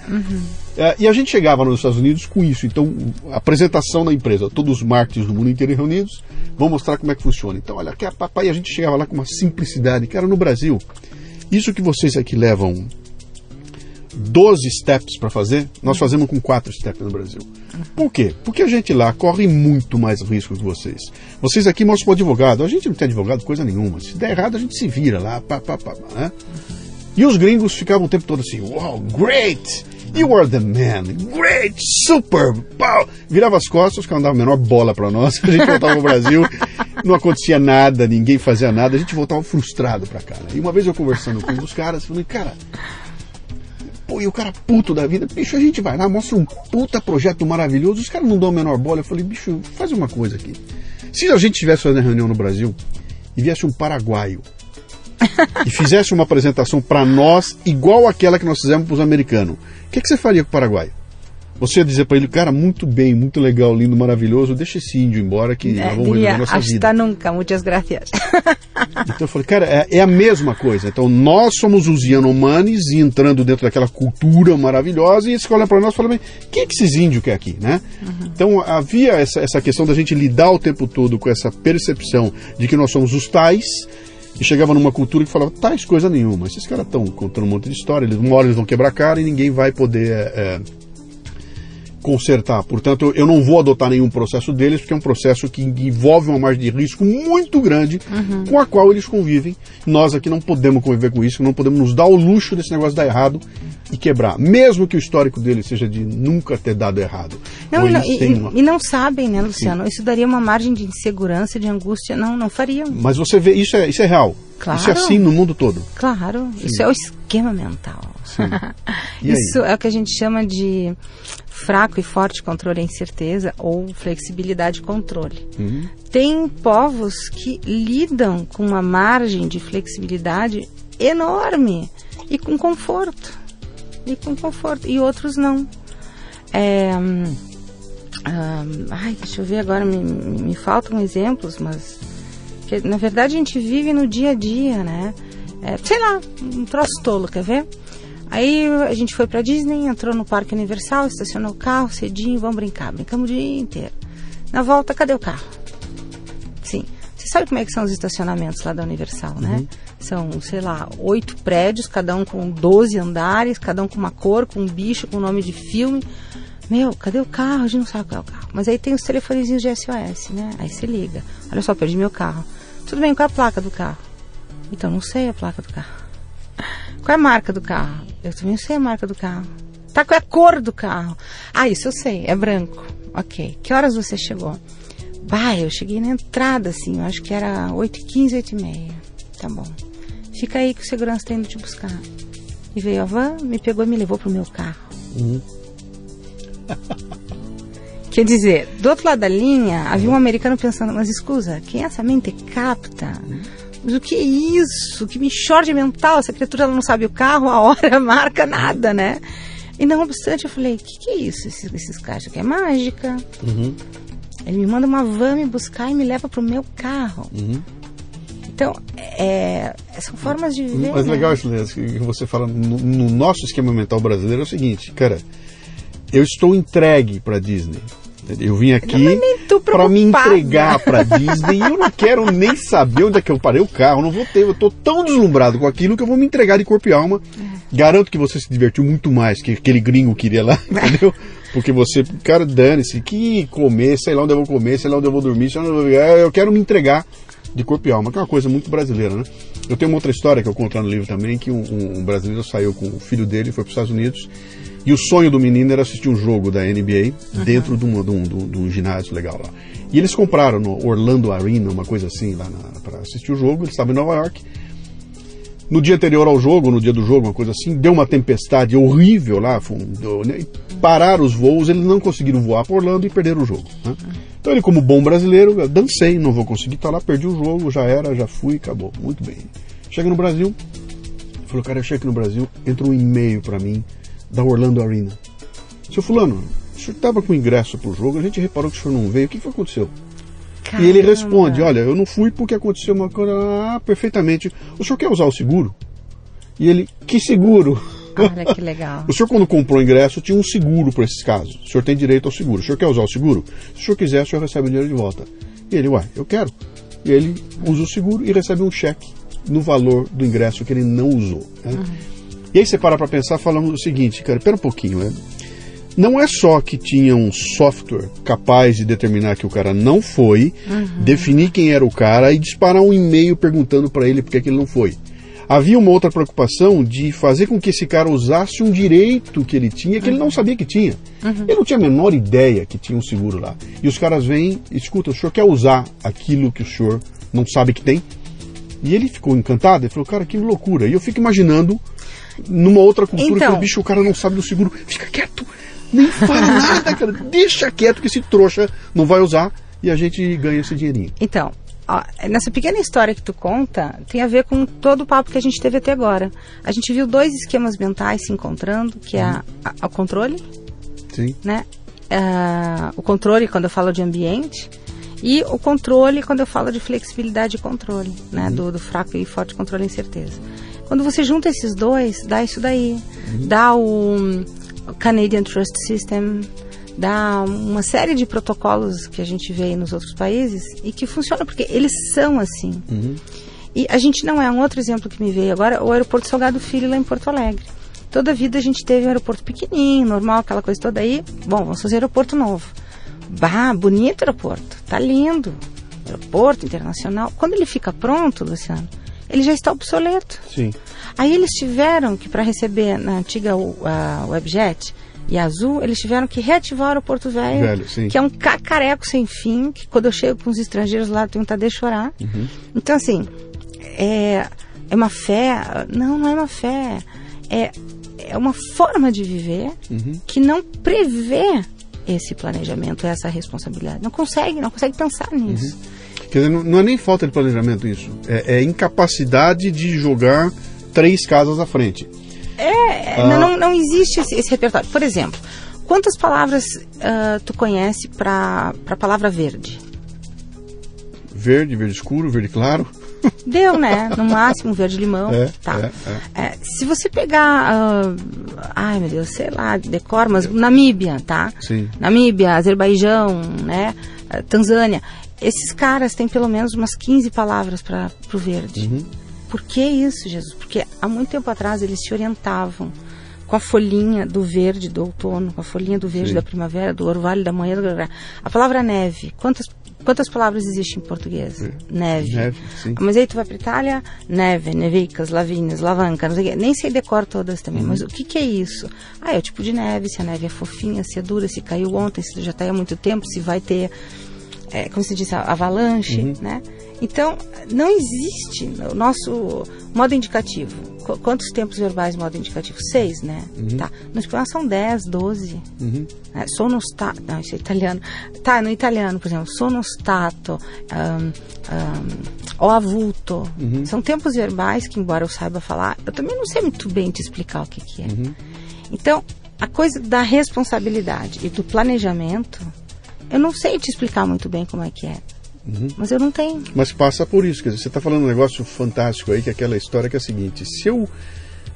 É, e a gente chegava nos Estados Unidos com isso. Então, a apresentação da empresa, todos os marketing do mundo inteiro reunidos, vão mostrar como é que funciona. Então, olha, que a papai, a gente chegava lá com uma simplicidade. Cara, no Brasil, isso que vocês aqui levam 12 steps para fazer, nós fazemos com 4 steps no Brasil. Por quê? Porque a gente lá corre muito mais risco que vocês. Vocês aqui mostram para advogado. A gente não tem advogado coisa nenhuma. Se der errado, a gente se vira lá. Pá, pá, pá, pá, né? E os gringos ficavam o tempo todo assim: Wow, great! You are the man! Great! Super! Pau! Virava as costas, os caras não davam a menor bola para nós. <laughs> A gente voltava pro Brasil, não acontecia nada, ninguém fazia nada, a gente voltava frustrado para cá. né? E uma vez eu conversando com um dos caras, falei: Cara, Pô, e o cara puto da vida, bicho, a gente vai lá, mostra um puta projeto maravilhoso, os caras não dão a menor bola. Eu falei, bicho, faz uma coisa aqui. Se a gente estivesse fazendo reunião no Brasil e viesse um paraguaio <laughs> e fizesse uma apresentação para nós igual aquela que nós fizemos para os americanos, o que, que você faria com o paraguaio? Você ia dizer para ele, cara, muito bem, muito legal, lindo, maravilhoso, deixa esse índio embora que nós É, vamos resolver diria, a nossa vida. hasta nunca, muitas gracias. <laughs> Então eu falei, cara, é, é a mesma coisa. Então nós somos os Yanomamis e entrando dentro daquela cultura maravilhosa e eles olham para nós e falam, "Bem, quem é que esses índios quer aqui, né? Então havia essa, essa questão da gente lidar o tempo todo com essa percepção de que nós somos os tais e chegava numa cultura que falava, tais coisa nenhuma. Esses caras estão contando um monte de história, eles, uma hora eles vão quebrar a cara e ninguém vai poder... é, é, consertar. Portanto, eu- não vou adotar nenhum processo deles, porque é um processo que envolve uma margem de risco muito grande com a qual eles convivem. Nós aqui não podemos conviver com isso, não podemos nos dar o luxo desse negócio dar errado e quebrar. Mesmo que o histórico deles seja de nunca ter dado errado. Não, Ou e, não, e- uma- e não sabem, né, Luciano? Isso daria uma margem de insegurança, de angústia. Não, não fariam. Mas você vê, isso é, isso é real. Claro. Isso é assim no mundo todo. Claro, isso é o esquema mental. <laughs> Isso é o que a gente chama de fraco e forte controle é incerteza ou flexibilidade e controle. Uhum. Tem povos que lidam com uma margem de flexibilidade enorme e com conforto. E com conforto. E outros não. É, hum, ai, deixa eu ver agora, me, me faltam exemplos, mas que, na verdade a gente vive no dia a dia, né? É, sei lá, um troço tolo, quer ver? Aí a gente foi pra Disney, entrou no Parque Universal, estacionou o carro cedinho, vamos brincar. Brincamos o dia inteiro. Na volta, cadê o carro? Sim. Você sabe como é que são os estacionamentos lá da Universal, né? Uhum. São, sei lá, oito prédios, cada um com 12 andares, cada um com uma cor, com um bicho, com um nome de filme. Meu, cadê o carro? A gente não sabe qual é o carro. Mas aí tem os telefonezinhos de SOS, né? Aí você liga. Olha só, perdi meu carro. Tudo bem, qual é a placa do carro? Então, não sei a placa do carro. Qual é a marca do carro? Eu também sei a marca do carro. Tá, qual é a cor do carro? Ah, isso eu sei, é branco. Ok. Que horas você chegou? Bah, eu cheguei na entrada, assim, eu acho que era 8h15, 8h30. Tá bom. Fica aí que o segurança tá indo te buscar. E veio a van, me pegou e me levou pro meu carro. Uhum. <laughs> Quer dizer, do outro lado da linha, havia um americano pensando, mas escusa, quem é essa mente capta? Uhum mas o que é isso? Que me short mental, essa criatura não sabe o carro, a hora, a marca, nada, né? E não obstante, eu falei, o que, que é isso, esses, esses caras? Aqui é mágica. Uhum. Ele me manda uma van me buscar e me leva pro meu carro. Uhum. Então, é, são formas de viver. Mas né? legal isso, que você fala no, no, nosso esquema mental brasileiro é o seguinte, cara, eu estou entregue para Disney. Eu vim aqui para me entregar para <laughs> Disney e eu não quero nem saber onde é que eu parei o carro, não vou ter, eu tô tão deslumbrado com aquilo que eu vou me entregar de corpo e alma. É. Garanto que você se divertiu muito mais que aquele gringo queria lá, <laughs> entendeu? Porque você, cara, dane-se, que comer, sei lá onde eu vou comer, sei lá onde eu vou dormir, sei lá onde eu, vou... Eu quero me entregar de corpo e alma, que é uma coisa muito brasileira, né? Eu tenho uma outra história que eu conto no livro também, que um, um brasileiro saiu com o filho dele, foi para os Estados Unidos e o sonho do menino era assistir um jogo da NBA uhum. dentro de um, de, um, de um, ginásio legal lá. E eles compraram no Orlando Arena, uma coisa assim, lá para assistir o jogo. Eles estavam em Nova York. No dia anterior ao jogo, no dia do jogo, uma coisa assim, deu uma tempestade horrível lá. Deu, né, pararam os voos, eles não conseguiram voar para Orlando e perderam o jogo. Né? Então ele, como bom brasileiro, dancei, não vou conseguir estar tá lá, perdi o jogo, já era, já fui, acabou. Muito bem. Chega no Brasil, falou, cara, eu chego aqui no Brasil, entra um e-mail para mim da Orlando Arena. Seu fulano, o senhor estava com ingresso para o jogo, a gente reparou que o senhor não veio, o que, que aconteceu? Caramba. E ele responde, olha, eu não fui porque aconteceu uma coisa ah, perfeitamente. O senhor quer usar o seguro? E ele, que seguro? Olha que legal. <laughs> o senhor, quando comprou o ingresso, tinha um seguro para esses casos. O senhor tem direito ao seguro. O senhor quer usar o seguro? Se o senhor quiser, o senhor recebe o dinheiro de volta. E ele, uai, eu quero. E ele usa o seguro e recebe um cheque no valor do ingresso que ele não usou. Né? Uhum. E aí você para para pensar falando o seguinte, cara, espera um pouquinho, né? Não é só que tinha um software capaz de determinar que o cara não foi, uhum. definir quem era o cara e disparar um e-mail perguntando para ele por que ele não foi. Havia uma outra preocupação de fazer com que esse cara usasse um direito que ele tinha que uhum. ele não sabia que tinha. Uhum. Ele não tinha a menor ideia que tinha um seguro lá. E os caras vêm, escuta, o senhor quer usar aquilo que o senhor não sabe que tem? E ele ficou encantado, ele falou, cara, que loucura. E eu fico imaginando numa outra cultura então, que o bicho o cara não sabe do seguro. Fica quieto, nem fala <laughs> nada, cara. Deixa quieto que esse trouxa não vai usar e a gente ganha esse dinheirinho. Então, ó, nessa pequena história que tu conta, tem a ver com todo o papo que a gente teve até agora. A gente viu dois esquemas mentais se encontrando, que é a, a, a controle, Sim. né? Uh, o controle quando eu falo de ambiente e o controle quando eu falo de flexibilidade e controle, né? Uhum. Do, do fraco e forte controle e incerteza. Quando você junta esses dois, dá isso daí. Uhum. Dá o Canadian Trust System, dá uma série de protocolos que a gente vê nos outros países e que funcionam porque eles são assim. Uhum. E a gente não é um outro exemplo que me veio agora, o aeroporto Salgado Filho lá em Porto Alegre. Toda a vida a gente teve um aeroporto pequenininho, normal, aquela coisa toda aí. Bom, vamos fazer aeroporto novo. Bah, bonito aeroporto, tá lindo. Aeroporto internacional. Quando ele fica pronto, Luciano, ele já está obsoleto. Sim. Aí eles tiveram que, para receber na antiga uh, Webjet e Azul, eles tiveram que reativar o aeroporto velho, velho que é um cacareco sem fim, que quando eu chego com os estrangeiros lá, eu tenho vontade de chorar. Uhum. Então, assim, é, é uma fé. Não, não é uma fé. É, é uma forma de viver uhum. que não prevê esse planejamento, essa responsabilidade. Não consegue, não consegue pensar nisso. Uhum. Quer dizer, não, não, é nem falta de planejamento isso, é, é incapacidade de jogar três casas à frente. É, ah. não, não existe esse, esse, repertório. Por exemplo, quantas palavras uh, tu conhece para a palavra verde? Verde, verde escuro, verde claro. Deu, né? <laughs> No máximo, verde limão. É, tá. É, é. é, se você pegar. Uh, ai, meu Deus, sei lá, decor, mas Namíbia, tá? Sim. Namíbia, Azerbaijão, né? Uh, Tanzânia. Esses caras têm pelo menos umas 15 palavras para o verde. Uhum. Por que isso, Jesus? Porque há muito tempo atrás eles se orientavam com a folhinha do verde do outono, com a folhinha do verde Sim. da primavera, do orvalho da manhã. Do... A palavra neve, quantas, quantas palavras existem em português? Sim. Neve. neve. Mas aí tu vai para Itália, neve, nevicas, lavíneas, lavanca, não sei o quê. Nem sei decor todas também, uhum. mas o que, que é isso? Ah, é o tipo de neve, se a neve é fofinha, se é dura, se caiu ontem, se já está há muito tempo, se vai ter, é, como se diz, avalanche, uhum. né? Então, não existe o nosso modo indicativo. Qu quantos tempos verbais modo indicativo? Seis, né? Uhum. Tá. No espanhol são dez, doze. Uhum. É, sonostato. Não, isso é italiano. Tá, no italiano, por exemplo, sonostato, um, um, o avulto. Uhum. São tempos verbais que, embora eu saiba falar, eu também não sei muito bem te explicar o que, que é. Uhum. Então, a coisa da responsabilidade e do planejamento, eu não sei te explicar muito bem como é que é. Uhum. Mas eu não tenho. Mas passa por isso. Quer dizer, você está falando um negócio fantástico aí, que é aquela história que é a seguinte: se eu.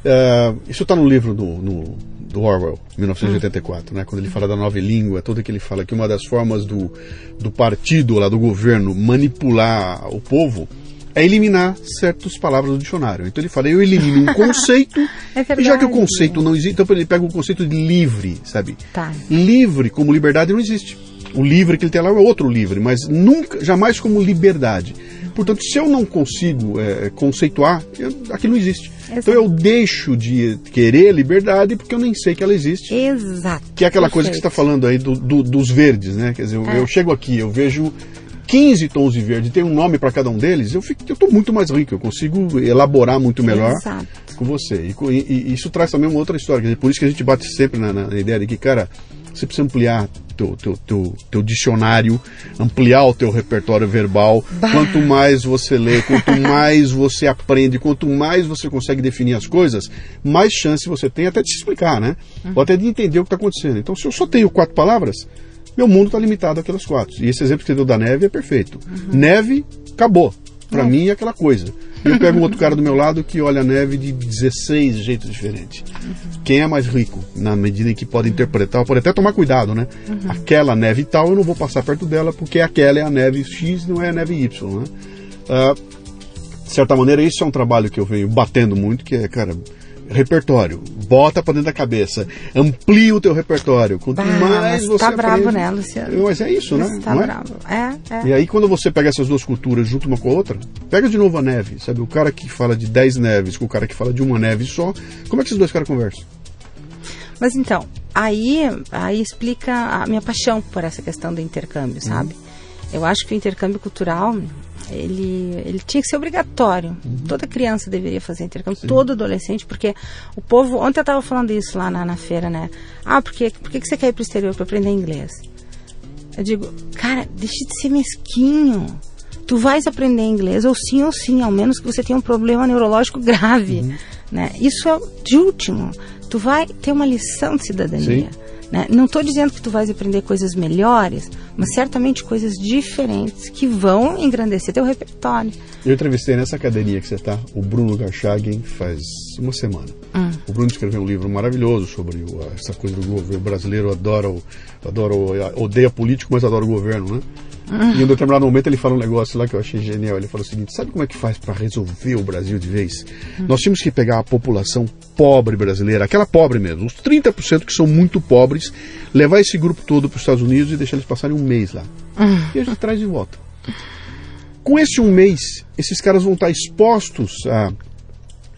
Uh, isso está no livro do, no, do Orwell, 1984, uhum. né, quando ele fala da nova língua, tudo que ele fala que uma das formas do, do partido lá, do governo, manipular o povo é eliminar certas palavras do dicionário. Então ele fala, eu elimino um <laughs> conceito, é verdade, e já que o conceito não existe, então ele pega o conceito de livre, sabe? Tá. Livre como liberdade não existe. O livre que ele tem lá é outro livre, mas nunca, jamais como liberdade. Portanto, se eu não consigo é, conceituar, eu, aquilo não existe. Exato. Então eu deixo de querer liberdade porque eu nem sei que ela existe. Exato. Que é aquela Perfeito. coisa que você está falando aí do, do, dos verdes, né? Quer dizer, eu, é. eu chego aqui, eu vejo 15 tons de verde, tem um nome para cada um deles, eu estou muito mais rico, eu consigo elaborar muito melhor Exato. com você. E, e, e, isso traz também uma outra história, dizer, por isso que a gente bate sempre na, na ideia de que, cara, você precisa ampliar teu, teu, teu, teu dicionário, ampliar o teu repertório verbal. Bah. Quanto mais você lê, quanto <laughs> mais você aprende, quanto mais você consegue definir as coisas, mais chance você tem até de se explicar, né? Uhum. Ou até de entender o que está acontecendo. Então, se eu só tenho quatro palavras, meu mundo está limitado àquelas quatro. E esse exemplo que você deu da neve é perfeito. Uhum. Neve, acabou. Para mim é aquela coisa. Eu pego um outro cara do meu lado que olha a neve de 16 jeitos diferentes. Uhum. Quem é mais rico, na medida em que pode interpretar, pode até tomar cuidado, né? Uhum. Aquela neve tal, eu não vou passar perto dela porque aquela é a neve X, não é a neve Y, né? Uh, de certa maneira, isso é um trabalho que eu venho batendo muito, que é, cara, repertório. Bota para dentro da cabeça. Amplia o teu repertório. Quanto bah, mais você tá aprende, bravo, né, Luciano? Mas é isso, né? Tá Não é? bravo. É, é. E aí quando você pega essas duas culturas junto uma com a outra, pega de novo a neve, sabe? O cara que fala de 10 neves com o cara que fala de uma neve só, como é que esses dois caras conversam? Mas então, aí, aí explica a minha paixão por essa questão do intercâmbio, sabe? Uhum. Eu acho que o intercâmbio cultural ele, ele tinha que ser obrigatório. Uhum. Toda criança deveria fazer intercâmbio, Sim. todo adolescente, porque o povo. Ontem eu estava falando isso lá na, na feira, né? Ah, por, quê? por que, que você quer ir para o exterior para aprender inglês? Eu digo, cara, deixa de ser mesquinho. Tu vais aprender inglês, ou sim ou sim, ao menos que você tenha um problema neurológico grave. Uhum. Né? Isso é de último. Tu vai ter uma lição de cidadania. Sim. Né? Não estou dizendo que tu vais aprender coisas melhores, mas certamente coisas diferentes que vão engrandecer teu repertório. Eu entrevistei nessa academia que você está o Bruno Garchagen faz uma semana. Hum. O Bruno escreveu um livro maravilhoso sobre o, essa coisa do governo brasileiro. Adora, o, adora o, odeia político, mas adora o governo, né? E em um determinado momento ele fala um negócio lá que eu achei genial. Ele falou o seguinte: sabe como é que faz para resolver o Brasil de vez? Nós tínhamos que pegar a população pobre brasileira, aquela pobre mesmo, os 30% que são muito pobres, levar esse grupo todo para os Estados Unidos e deixar eles passarem um mês lá. E a gente traz de volta. Com esse um mês, esses caras vão estar expostos a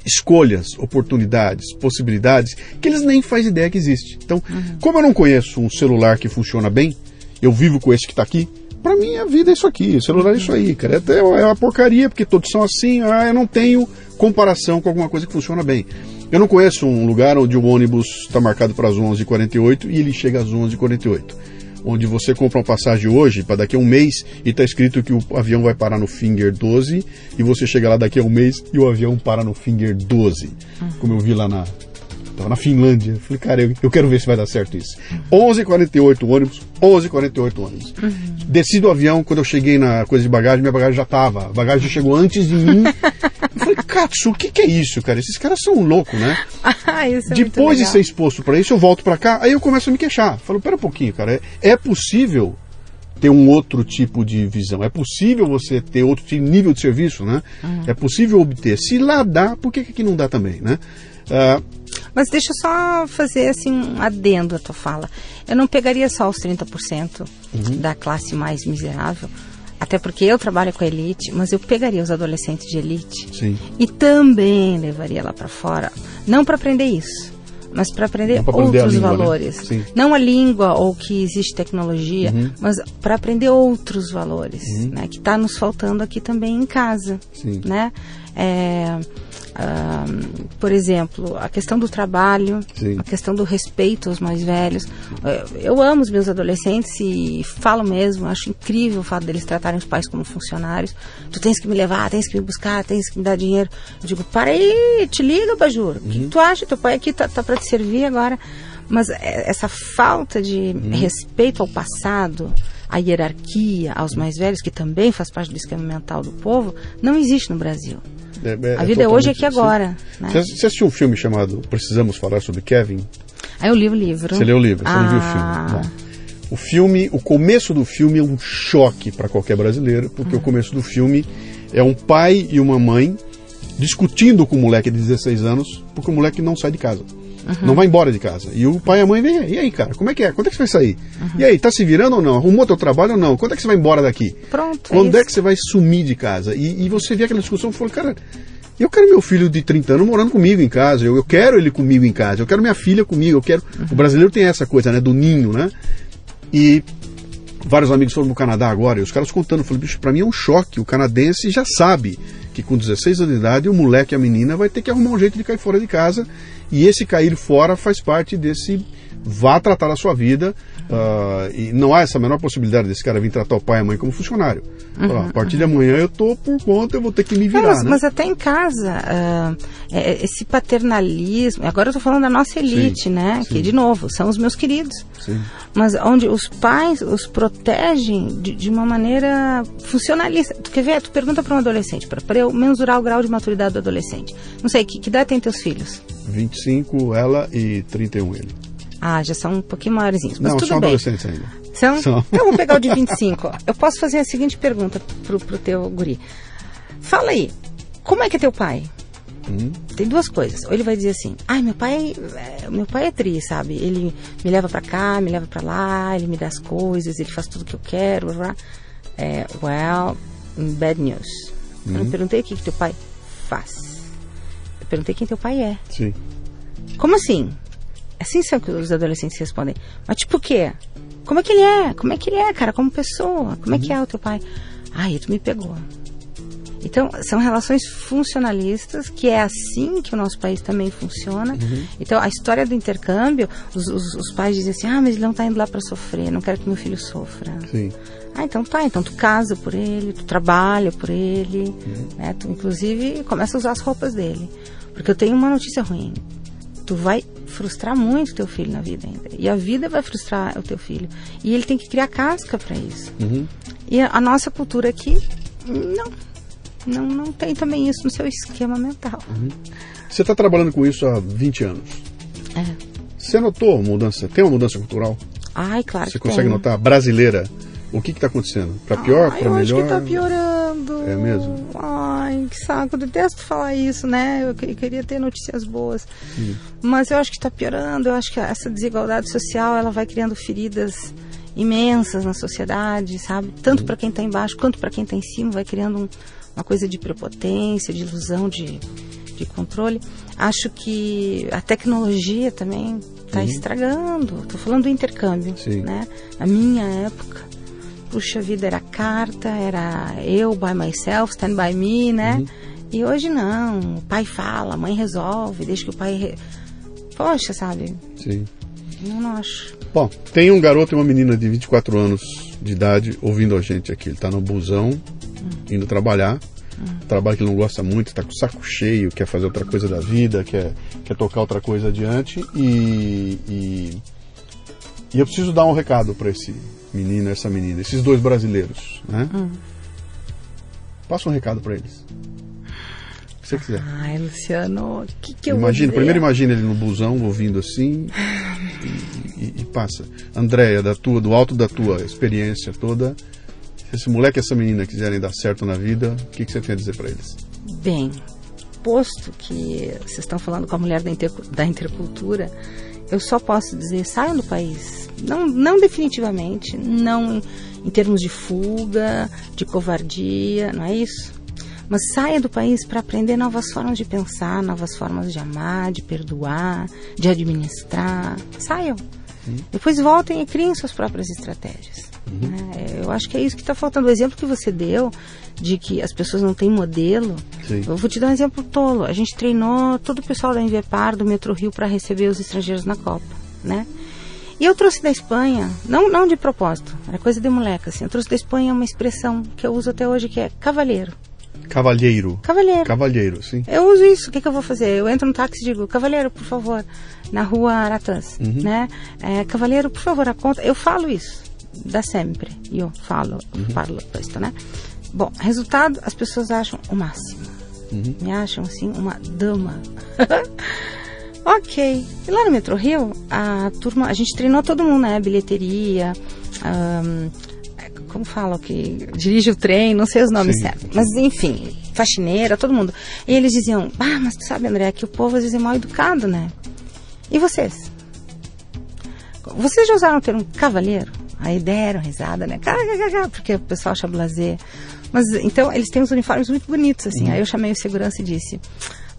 escolhas, oportunidades, possibilidades que eles nem fazem ideia que existe. Então, uhum. como eu não conheço um celular que funciona bem, eu vivo com esse que está aqui, para mim a vida é isso aqui, celular é isso aí, cara. É, é uma porcaria, porque todos são assim, ah, eu não tenho comparação com alguma coisa que funciona bem. Eu não conheço um lugar onde o ônibus está marcado para as 11h48 e ele chega às 11h48. Onde você compra uma passagem hoje para daqui a um mês e está escrito que o avião vai parar no Finger 12 e você chega lá daqui a um mês e o avião para no Finger 12. Uhum. Como eu vi lá na, Tava na Finlândia. Falei, cara, eu, eu, quero ver se vai dar certo isso. 11h48 ônibus, 11h48 ônibus. Uhum. Desci do avião, quando eu cheguei na coisa de bagagem, minha bagagem já tava. A bagagem já chegou antes de mim. eu falei, Katsu, o que, que é isso, cara? Esses caras são loucos, né? Ah, <laughs> isso é Depois de ser exposto para isso, eu volto para cá, aí eu começo a me queixar. Falo, pera um pouquinho, cara, é, é possível ter um outro tipo de visão. É possível você ter outro tipo, nível de serviço, né? Uhum. É possível obter. Se lá dá, por que aqui não dá também, né? Uh, mas deixa eu só fazer assim um adendo à tua fala. Eu não pegaria só os 30% uhum. da classe mais miserável, até porque eu trabalho com a elite, mas eu pegaria os adolescentes de elite Sim. e também levaria lá para fora, não para aprender isso, mas para aprender outros língua, né? valores. Né? Não a língua ou que existe tecnologia, uhum. mas para aprender outros valores, uhum. né? Que está nos faltando aqui também em casa, Sim. né? É, Uh, por exemplo, a questão do trabalho, Sim. a questão do respeito aos mais velhos. Eu amo os meus adolescentes e falo mesmo, acho incrível o fato deles tratarem os pais como funcionários. Tu tens que me levar, tens que me buscar, tens que me dar dinheiro. Eu digo, para aí, te liga, Bajur. O que, uhum. tu acha? Teu pai aqui tá, tá para te servir agora. Mas é, essa falta de uhum. respeito ao passado, à hierarquia, aos mais velhos, que também faz parte do esquema mental do povo, não existe no Brasil. É, é, a vida é hoje aqui agora. Né? Você, você assistiu um filme chamado Precisamos Falar sobre Kevin? Ah, eu li o livro. Você leu o livro, você ah. não viu o filme. Ah. Bom, o filme, o começo do filme é um choque para qualquer brasileiro, porque o começo do filme é um pai e uma mãe discutindo com o moleque de 16 anos, porque o moleque não sai de casa. Uhum. Não vai embora de casa. E o pai e a mãe vem, e aí, cara, como é que é? Quando é que você vai sair? Uhum. E aí, tá se virando ou não? Arrumou teu trabalho ou não? Quando é que você vai embora daqui? Pronto. Quando é, é que você vai sumir de casa? E, e você vê aquela discussão e fala, cara, eu quero meu filho de 30 anos morando comigo em casa, eu, eu quero ele comigo em casa, eu quero minha filha comigo, eu quero. Uhum. O brasileiro tem essa coisa, né, do ninho, né? E vários amigos foram no Canadá agora, e os caras contando, eu falei, bicho, pra mim é um choque. O canadense já sabe que com 16 anos de idade o moleque e a menina vai ter que arrumar um jeito de cair fora de casa e esse cair fora faz parte desse vá tratar a sua vida uh, e não há essa menor possibilidade desse cara vir tratar o pai e a mãe como funcionário. Uhum, a partir uhum. de amanhã eu tô por conta, eu vou ter que me virar. mas, né? mas, até em casa, uh, esse paternalismo, agora eu tô falando da nossa elite, sim, né? Sim. Que, de novo, são os meus queridos. Sim. Mas onde os pais os protegem de, de, uma maneira funcionalista. Tu quer ver? Tu pergunta para um adolescente, para eu mensurar o grau de maturidade do adolescente. Não sei, que, que idade tem teus filhos? 25 ela e 31 ele. Ah, já são um pouquinho maiorzinhos. Mas Não, tudo são bem. adolescentes ainda. São? são? Então vamos pegar o de <laughs> 25. Eu posso fazer a seguinte pergunta pro, pro teu guri. Fala aí, como é que é teu pai? Hum. Tem duas coisas. Ou ele vai dizer assim: "Ai, meu pai, é, meu pai é tri, sabe? Ele me leva para cá, me leva para lá, ele me dá as coisas, ele faz tudo que eu quero, blá, blá. É, well, bad news. Hum. Eu não perguntei o que, que teu pai faz. Eu perguntei quem teu pai é. Sim. Como assim? Assim são que os adolescentes respondem. Mas tipo o quê? Como é que ele é? Como é que ele é, cara? Como pessoa? Como é que é o teu pai? Ai, tu me pegou. Então, são relações funcionalistas, que é assim que o nosso país também funciona. Uhum. Então, a história do intercâmbio, os, os, os, pais dizem assim: ah, mas ele não está indo lá para sofrer, não quero que meu filho sofra. Sim. Ah, então tá, então tu casa por ele, tu trabalha por ele, uhum. né? Tu, inclusive, começa a usar as roupas dele. Porque eu tenho uma notícia ruim tu vai frustrar muito teu filho na vida ainda. E a vida vai frustrar o teu filho. E ele tem que criar casca para isso. Uhum. E a, a, nossa cultura aqui, não, não. Não tem também isso no seu esquema mental. Uhum. Você está trabalhando com isso há 20 anos. É. Você notou mudança? Tem uma mudança cultural? Ai, claro. Você consegue tem. notar? Brasileira. O que está acontecendo? Para pior, para melhor? Eu acho que está piorando. É mesmo? Ai, que saco. Detesto falar isso, né? Eu, queria ter notícias boas. Hum. Mas eu acho que está piorando. Eu acho que essa desigualdade social ela vai criando feridas imensas na sociedade, sabe? Tanto hum. para quem está embaixo quanto para quem está em cima. Vai criando um, uma coisa de prepotência, de ilusão de, de controle. Acho que a tecnologia também está uhum. estragando. Estou falando do intercâmbio, Sim. né? Na minha época puxa vida, era carta, era eu by myself, stand by me, né? Uhum. E hoje não, o pai fala, a mãe resolve, deixa que o pai. Re... Poxa, sabe? Sim. Eu não acho. Bom, tem um garoto e uma menina de 24 anos de idade ouvindo a gente aqui. Ele está no busão, hum. indo trabalhar. Hum. Trabalho que ele não gosta muito, está com o saco cheio, quer fazer outra coisa da vida, quer, quer tocar outra coisa adiante. E, e, e eu preciso dar um recado para esse menino, essa menina, esses dois brasileiros. Né? Hum. Passa um recado para eles você quiser. Ai, Luciano, o que, que eu imagina, Primeiro imagina ele no busão, ouvindo assim, e, e, e, passa. Andréia, da tua, do alto da tua experiência toda, se esse moleque e essa menina quiserem dar certo na vida, o que, que você tem a dizer para eles? Bem, posto que vocês estão falando com a mulher da, inter, da intercultura, eu só posso dizer, saiam do país. Não, não definitivamente, não em, em termos de fuga, de covardia, não é isso? Mas saia do país para aprender novas formas de pensar, novas formas de amar, de perdoar, de administrar. Saiam. Depois voltem e criem suas próprias estratégias. Uhum. É, eu acho que é isso que está faltando. O exemplo que você deu de que as pessoas não têm modelo. Sim. Eu vou te dar um exemplo tolo. A gente treinou todo o pessoal da Invepar, do Metro Rio, para receber os estrangeiros na Copa, né? E eu trouxe da Espanha, não, não de propósito, era coisa de moleca, assim. Eu trouxe da Espanha uma expressão que eu uso até hoje que é cavalheiro. Cavalheiro. Cavalheiro. Cavalheiro, sim. Eu uso isso. O que, que eu vou fazer? Eu entro no táxi e digo, cavalheiro, por favor, na rua Aratãs, uhum. né? É, cavalheiro, por favor, a conta. Eu falo isso, da sempre. Eu falo, uhum. falo isto, né? Bom, resultado, as pessoas acham o máximo. Uhum. Me acham, assim, uma dama. <laughs> ok. E lá no Metro Rio, a turma, a gente treinou todo mundo, né? Bilheteria, um, como fala, que dirige o trem, não sei os nomes sim, certos. Mas enfim, faxineira, todo mundo. E eles diziam, ah, mas tu sabe, André, que o povo às vezes é mal educado, né? E vocês? Vocês já usaram o termo cavalheiro? Aí deram risada, né? Porque o pessoal acha blazer. Mas então eles têm uns uniformes muito bonitos, assim. Uhum. Aí eu chamei o segurança e disse: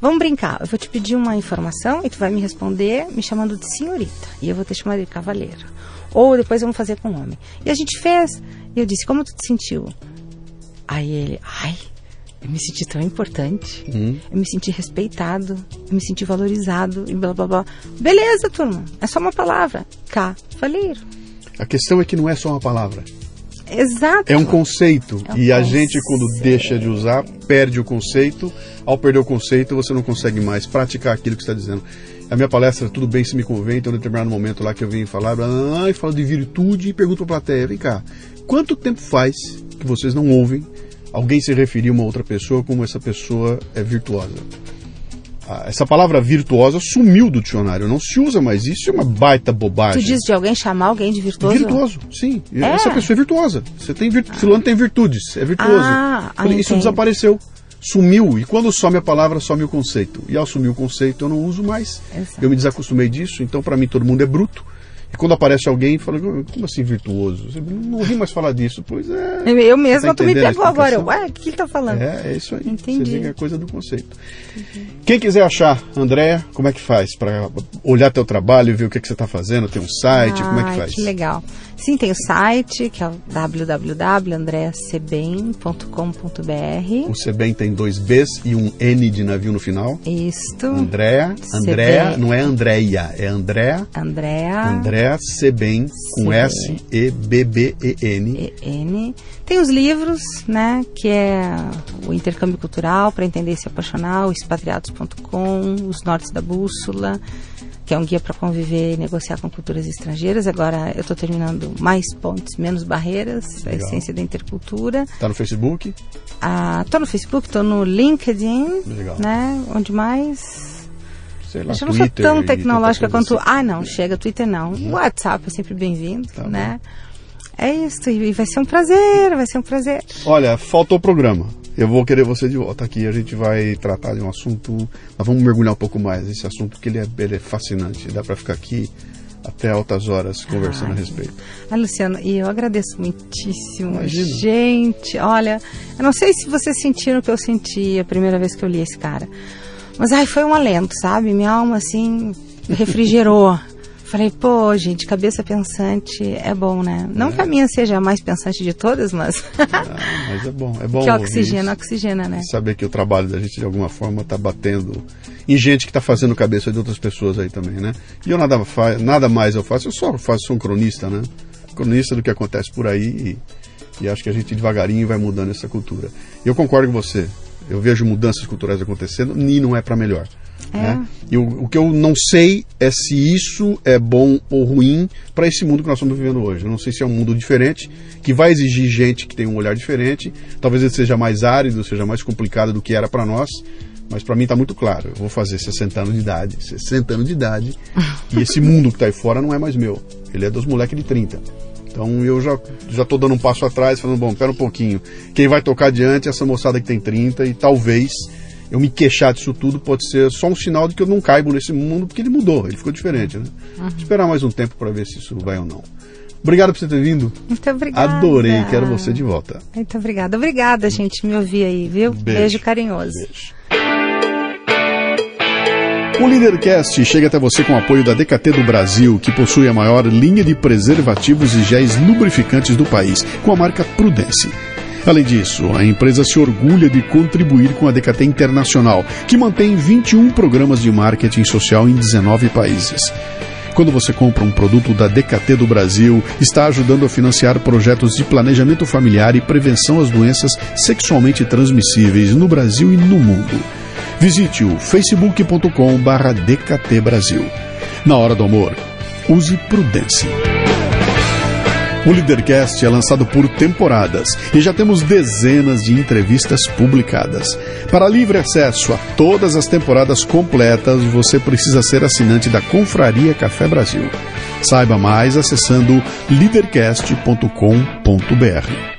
Vamos brincar, eu vou te pedir uma informação e tu vai me responder me chamando de senhorita. E eu vou te chamar de cavaleiro. Ou depois vamos fazer com homem. E a gente fez. E eu disse, como tu te sentiu? Aí ele, ai, eu me senti tão importante. Hum. Eu me senti respeitado. Eu me senti valorizado. E blá blá blá. Beleza, turma. É só uma palavra. Cavaleiro. A questão é que não é só uma palavra. Exato. É um conceito. É um e a gente, quando deixa de usar, perde o conceito. Ao perder o conceito, você não consegue mais praticar aquilo que está dizendo a minha palestra Tudo Bem Se Me Convém, então, em determinado momento lá que eu vim falar, ah, e falo de virtude e pergunto para a plateia, vem cá, quanto tempo faz que vocês não ouvem alguém se referir a uma outra pessoa como essa pessoa é virtuosa? Essa palavra virtuosa sumiu do dicionário, não se usa mais isso, é uma baita bobagem. Tu diz de alguém chamar alguém de virtuoso? Virtuoso, sim. É? Essa pessoa é virtuosa. Você tem virtu... Fulano tem virtudes, é virtuoso. Ah, ah isso desapareceu sumiu. E quando some a palavra, some o conceito. E ao sumir o conceito, eu não uso mais. Exato. Eu me desacostumei disso, então para mim todo mundo é bruto. E quando aparece alguém fala, como assim virtuoso? Você não ouvi mais falar disso. Pois é. Eu mesma, tá tu me pegou agora. Ué, o que ele tá falando? É, é isso aí. Entendi. Você que é coisa do conceito. Entendi. Quem quiser achar, Andréa, como é que faz? Para olhar teu trabalho e ver o que, que você está fazendo? Tem um site? como é que faz? Que legal. Sim, tem o site, que é o www.andreacebem.com.br. O Sebem tem dois Bs e um N de navio no final. Isto. Andréa, Andréa, não é Andréia, é Andréa. Andréa. Andréa Sebem, com S-E-B-B-E-N. E-N. Tem os livros, né, que é o Intercâmbio Cultural, para entender e se apaixonar, o expatriados.com, os Nortes da Bússola, que é um guia para conviver e negociar com culturas estrangeiras. Agora eu estou terminando Mais Pontes, Menos Barreiras, Legal. a essência da intercultura. Está no Facebook? Ah, tô no Facebook, estou no LinkedIn, Legal. né? Onde mais? Sei lá, eu não sou tão tecnológica quanto. Assim. Ah, não, chega, Twitter não. Uhum. WhatsApp é sempre bem-vindo, tá né? Bom. É isso, e vai ser um prazer, vai ser um prazer. Olha, faltou o programa eu vou querer você de volta aqui. A gente vai tratar de um assunto. Nós vamos mergulhar um pouco mais nesse assunto, porque ele é, ele é fascinante. Dá para ficar aqui até altas horas conversando Ai. a respeito. Ah, Luciano, e eu agradeço muitíssimo. Imagina. Gente, olha, eu não sei se vocês sentiram o que eu senti a primeira vez que eu li esse cara. Mas ai, foi um alento, sabe? Minha alma assim refrigerou. <laughs> Falei, pô, gente, cabeça pensante é bom, né? Não é. que a minha seja a mais pensante de todas, mas. ah, mas é bom, é bom. Que oxigena, oxigena, né? Saber que o trabalho da gente de alguma forma está batendo em gente que está fazendo cabeça de outras pessoas aí também, né? E eu nada, nada mais eu faço, eu só faço, sou um cronista, né? Cronista do que acontece por aí e, e acho que a gente devagarinho vai mudando essa cultura. E eu concordo com você. Eu vejo mudanças culturais acontecendo e não é para melhor. É. Né? E o, o, que eu não sei é se isso é bom ou ruim para esse mundo que nós estamos vivendo hoje. Eu não sei se é um mundo diferente, que vai exigir gente que tem um olhar diferente. Talvez ele seja mais árido, seja mais complicado do que era para nós. Mas para mim está muito claro. Eu vou fazer 60 anos de idade, 60 anos de idade, <laughs> e esse mundo que está aí fora não é mais meu. Ele é dos moleques de 30. Então eu já já tô dando um passo atrás, falando, bom, pera um pouquinho. Quem vai tocar adiante é essa moçada que tem 30 e talvez eu me queixar disso tudo pode ser só um sinal de que eu não caibo nesse mundo, porque ele mudou, ele ficou diferente, né? Uhum. Esperar mais um tempo para ver se isso vai ou não. Obrigado por você ter vindo. Muito obrigada. Adorei, quero você de volta. Muito obrigada. Obrigada, gente, me ouvir aí, viu? Beijo, Beijo carinhoso. Beijo. O Leadercast chega até você com o apoio da DKT do Brasil, que possui a maior linha de preservativos e géis lubrificantes do país, com a marca Prudence. Além disso, a empresa se orgulha de contribuir com a DKT Internacional, que mantém 21 programas de marketing social em 19 países. Quando você compra um produto da DKT do Brasil, está ajudando a financiar projetos de planejamento familiar e prevenção às doenças sexualmente transmissíveis no Brasil e no mundo. Visite o facebook.com/dkt Brasil. Na hora do amor, use prudência. O Leadercast é lançado por temporadas e já temos dezenas de entrevistas publicadas. Para livre acesso a todas as temporadas completas, você precisa ser assinante da Confraria Café Brasil. Saiba mais acessando leadercast.com.br.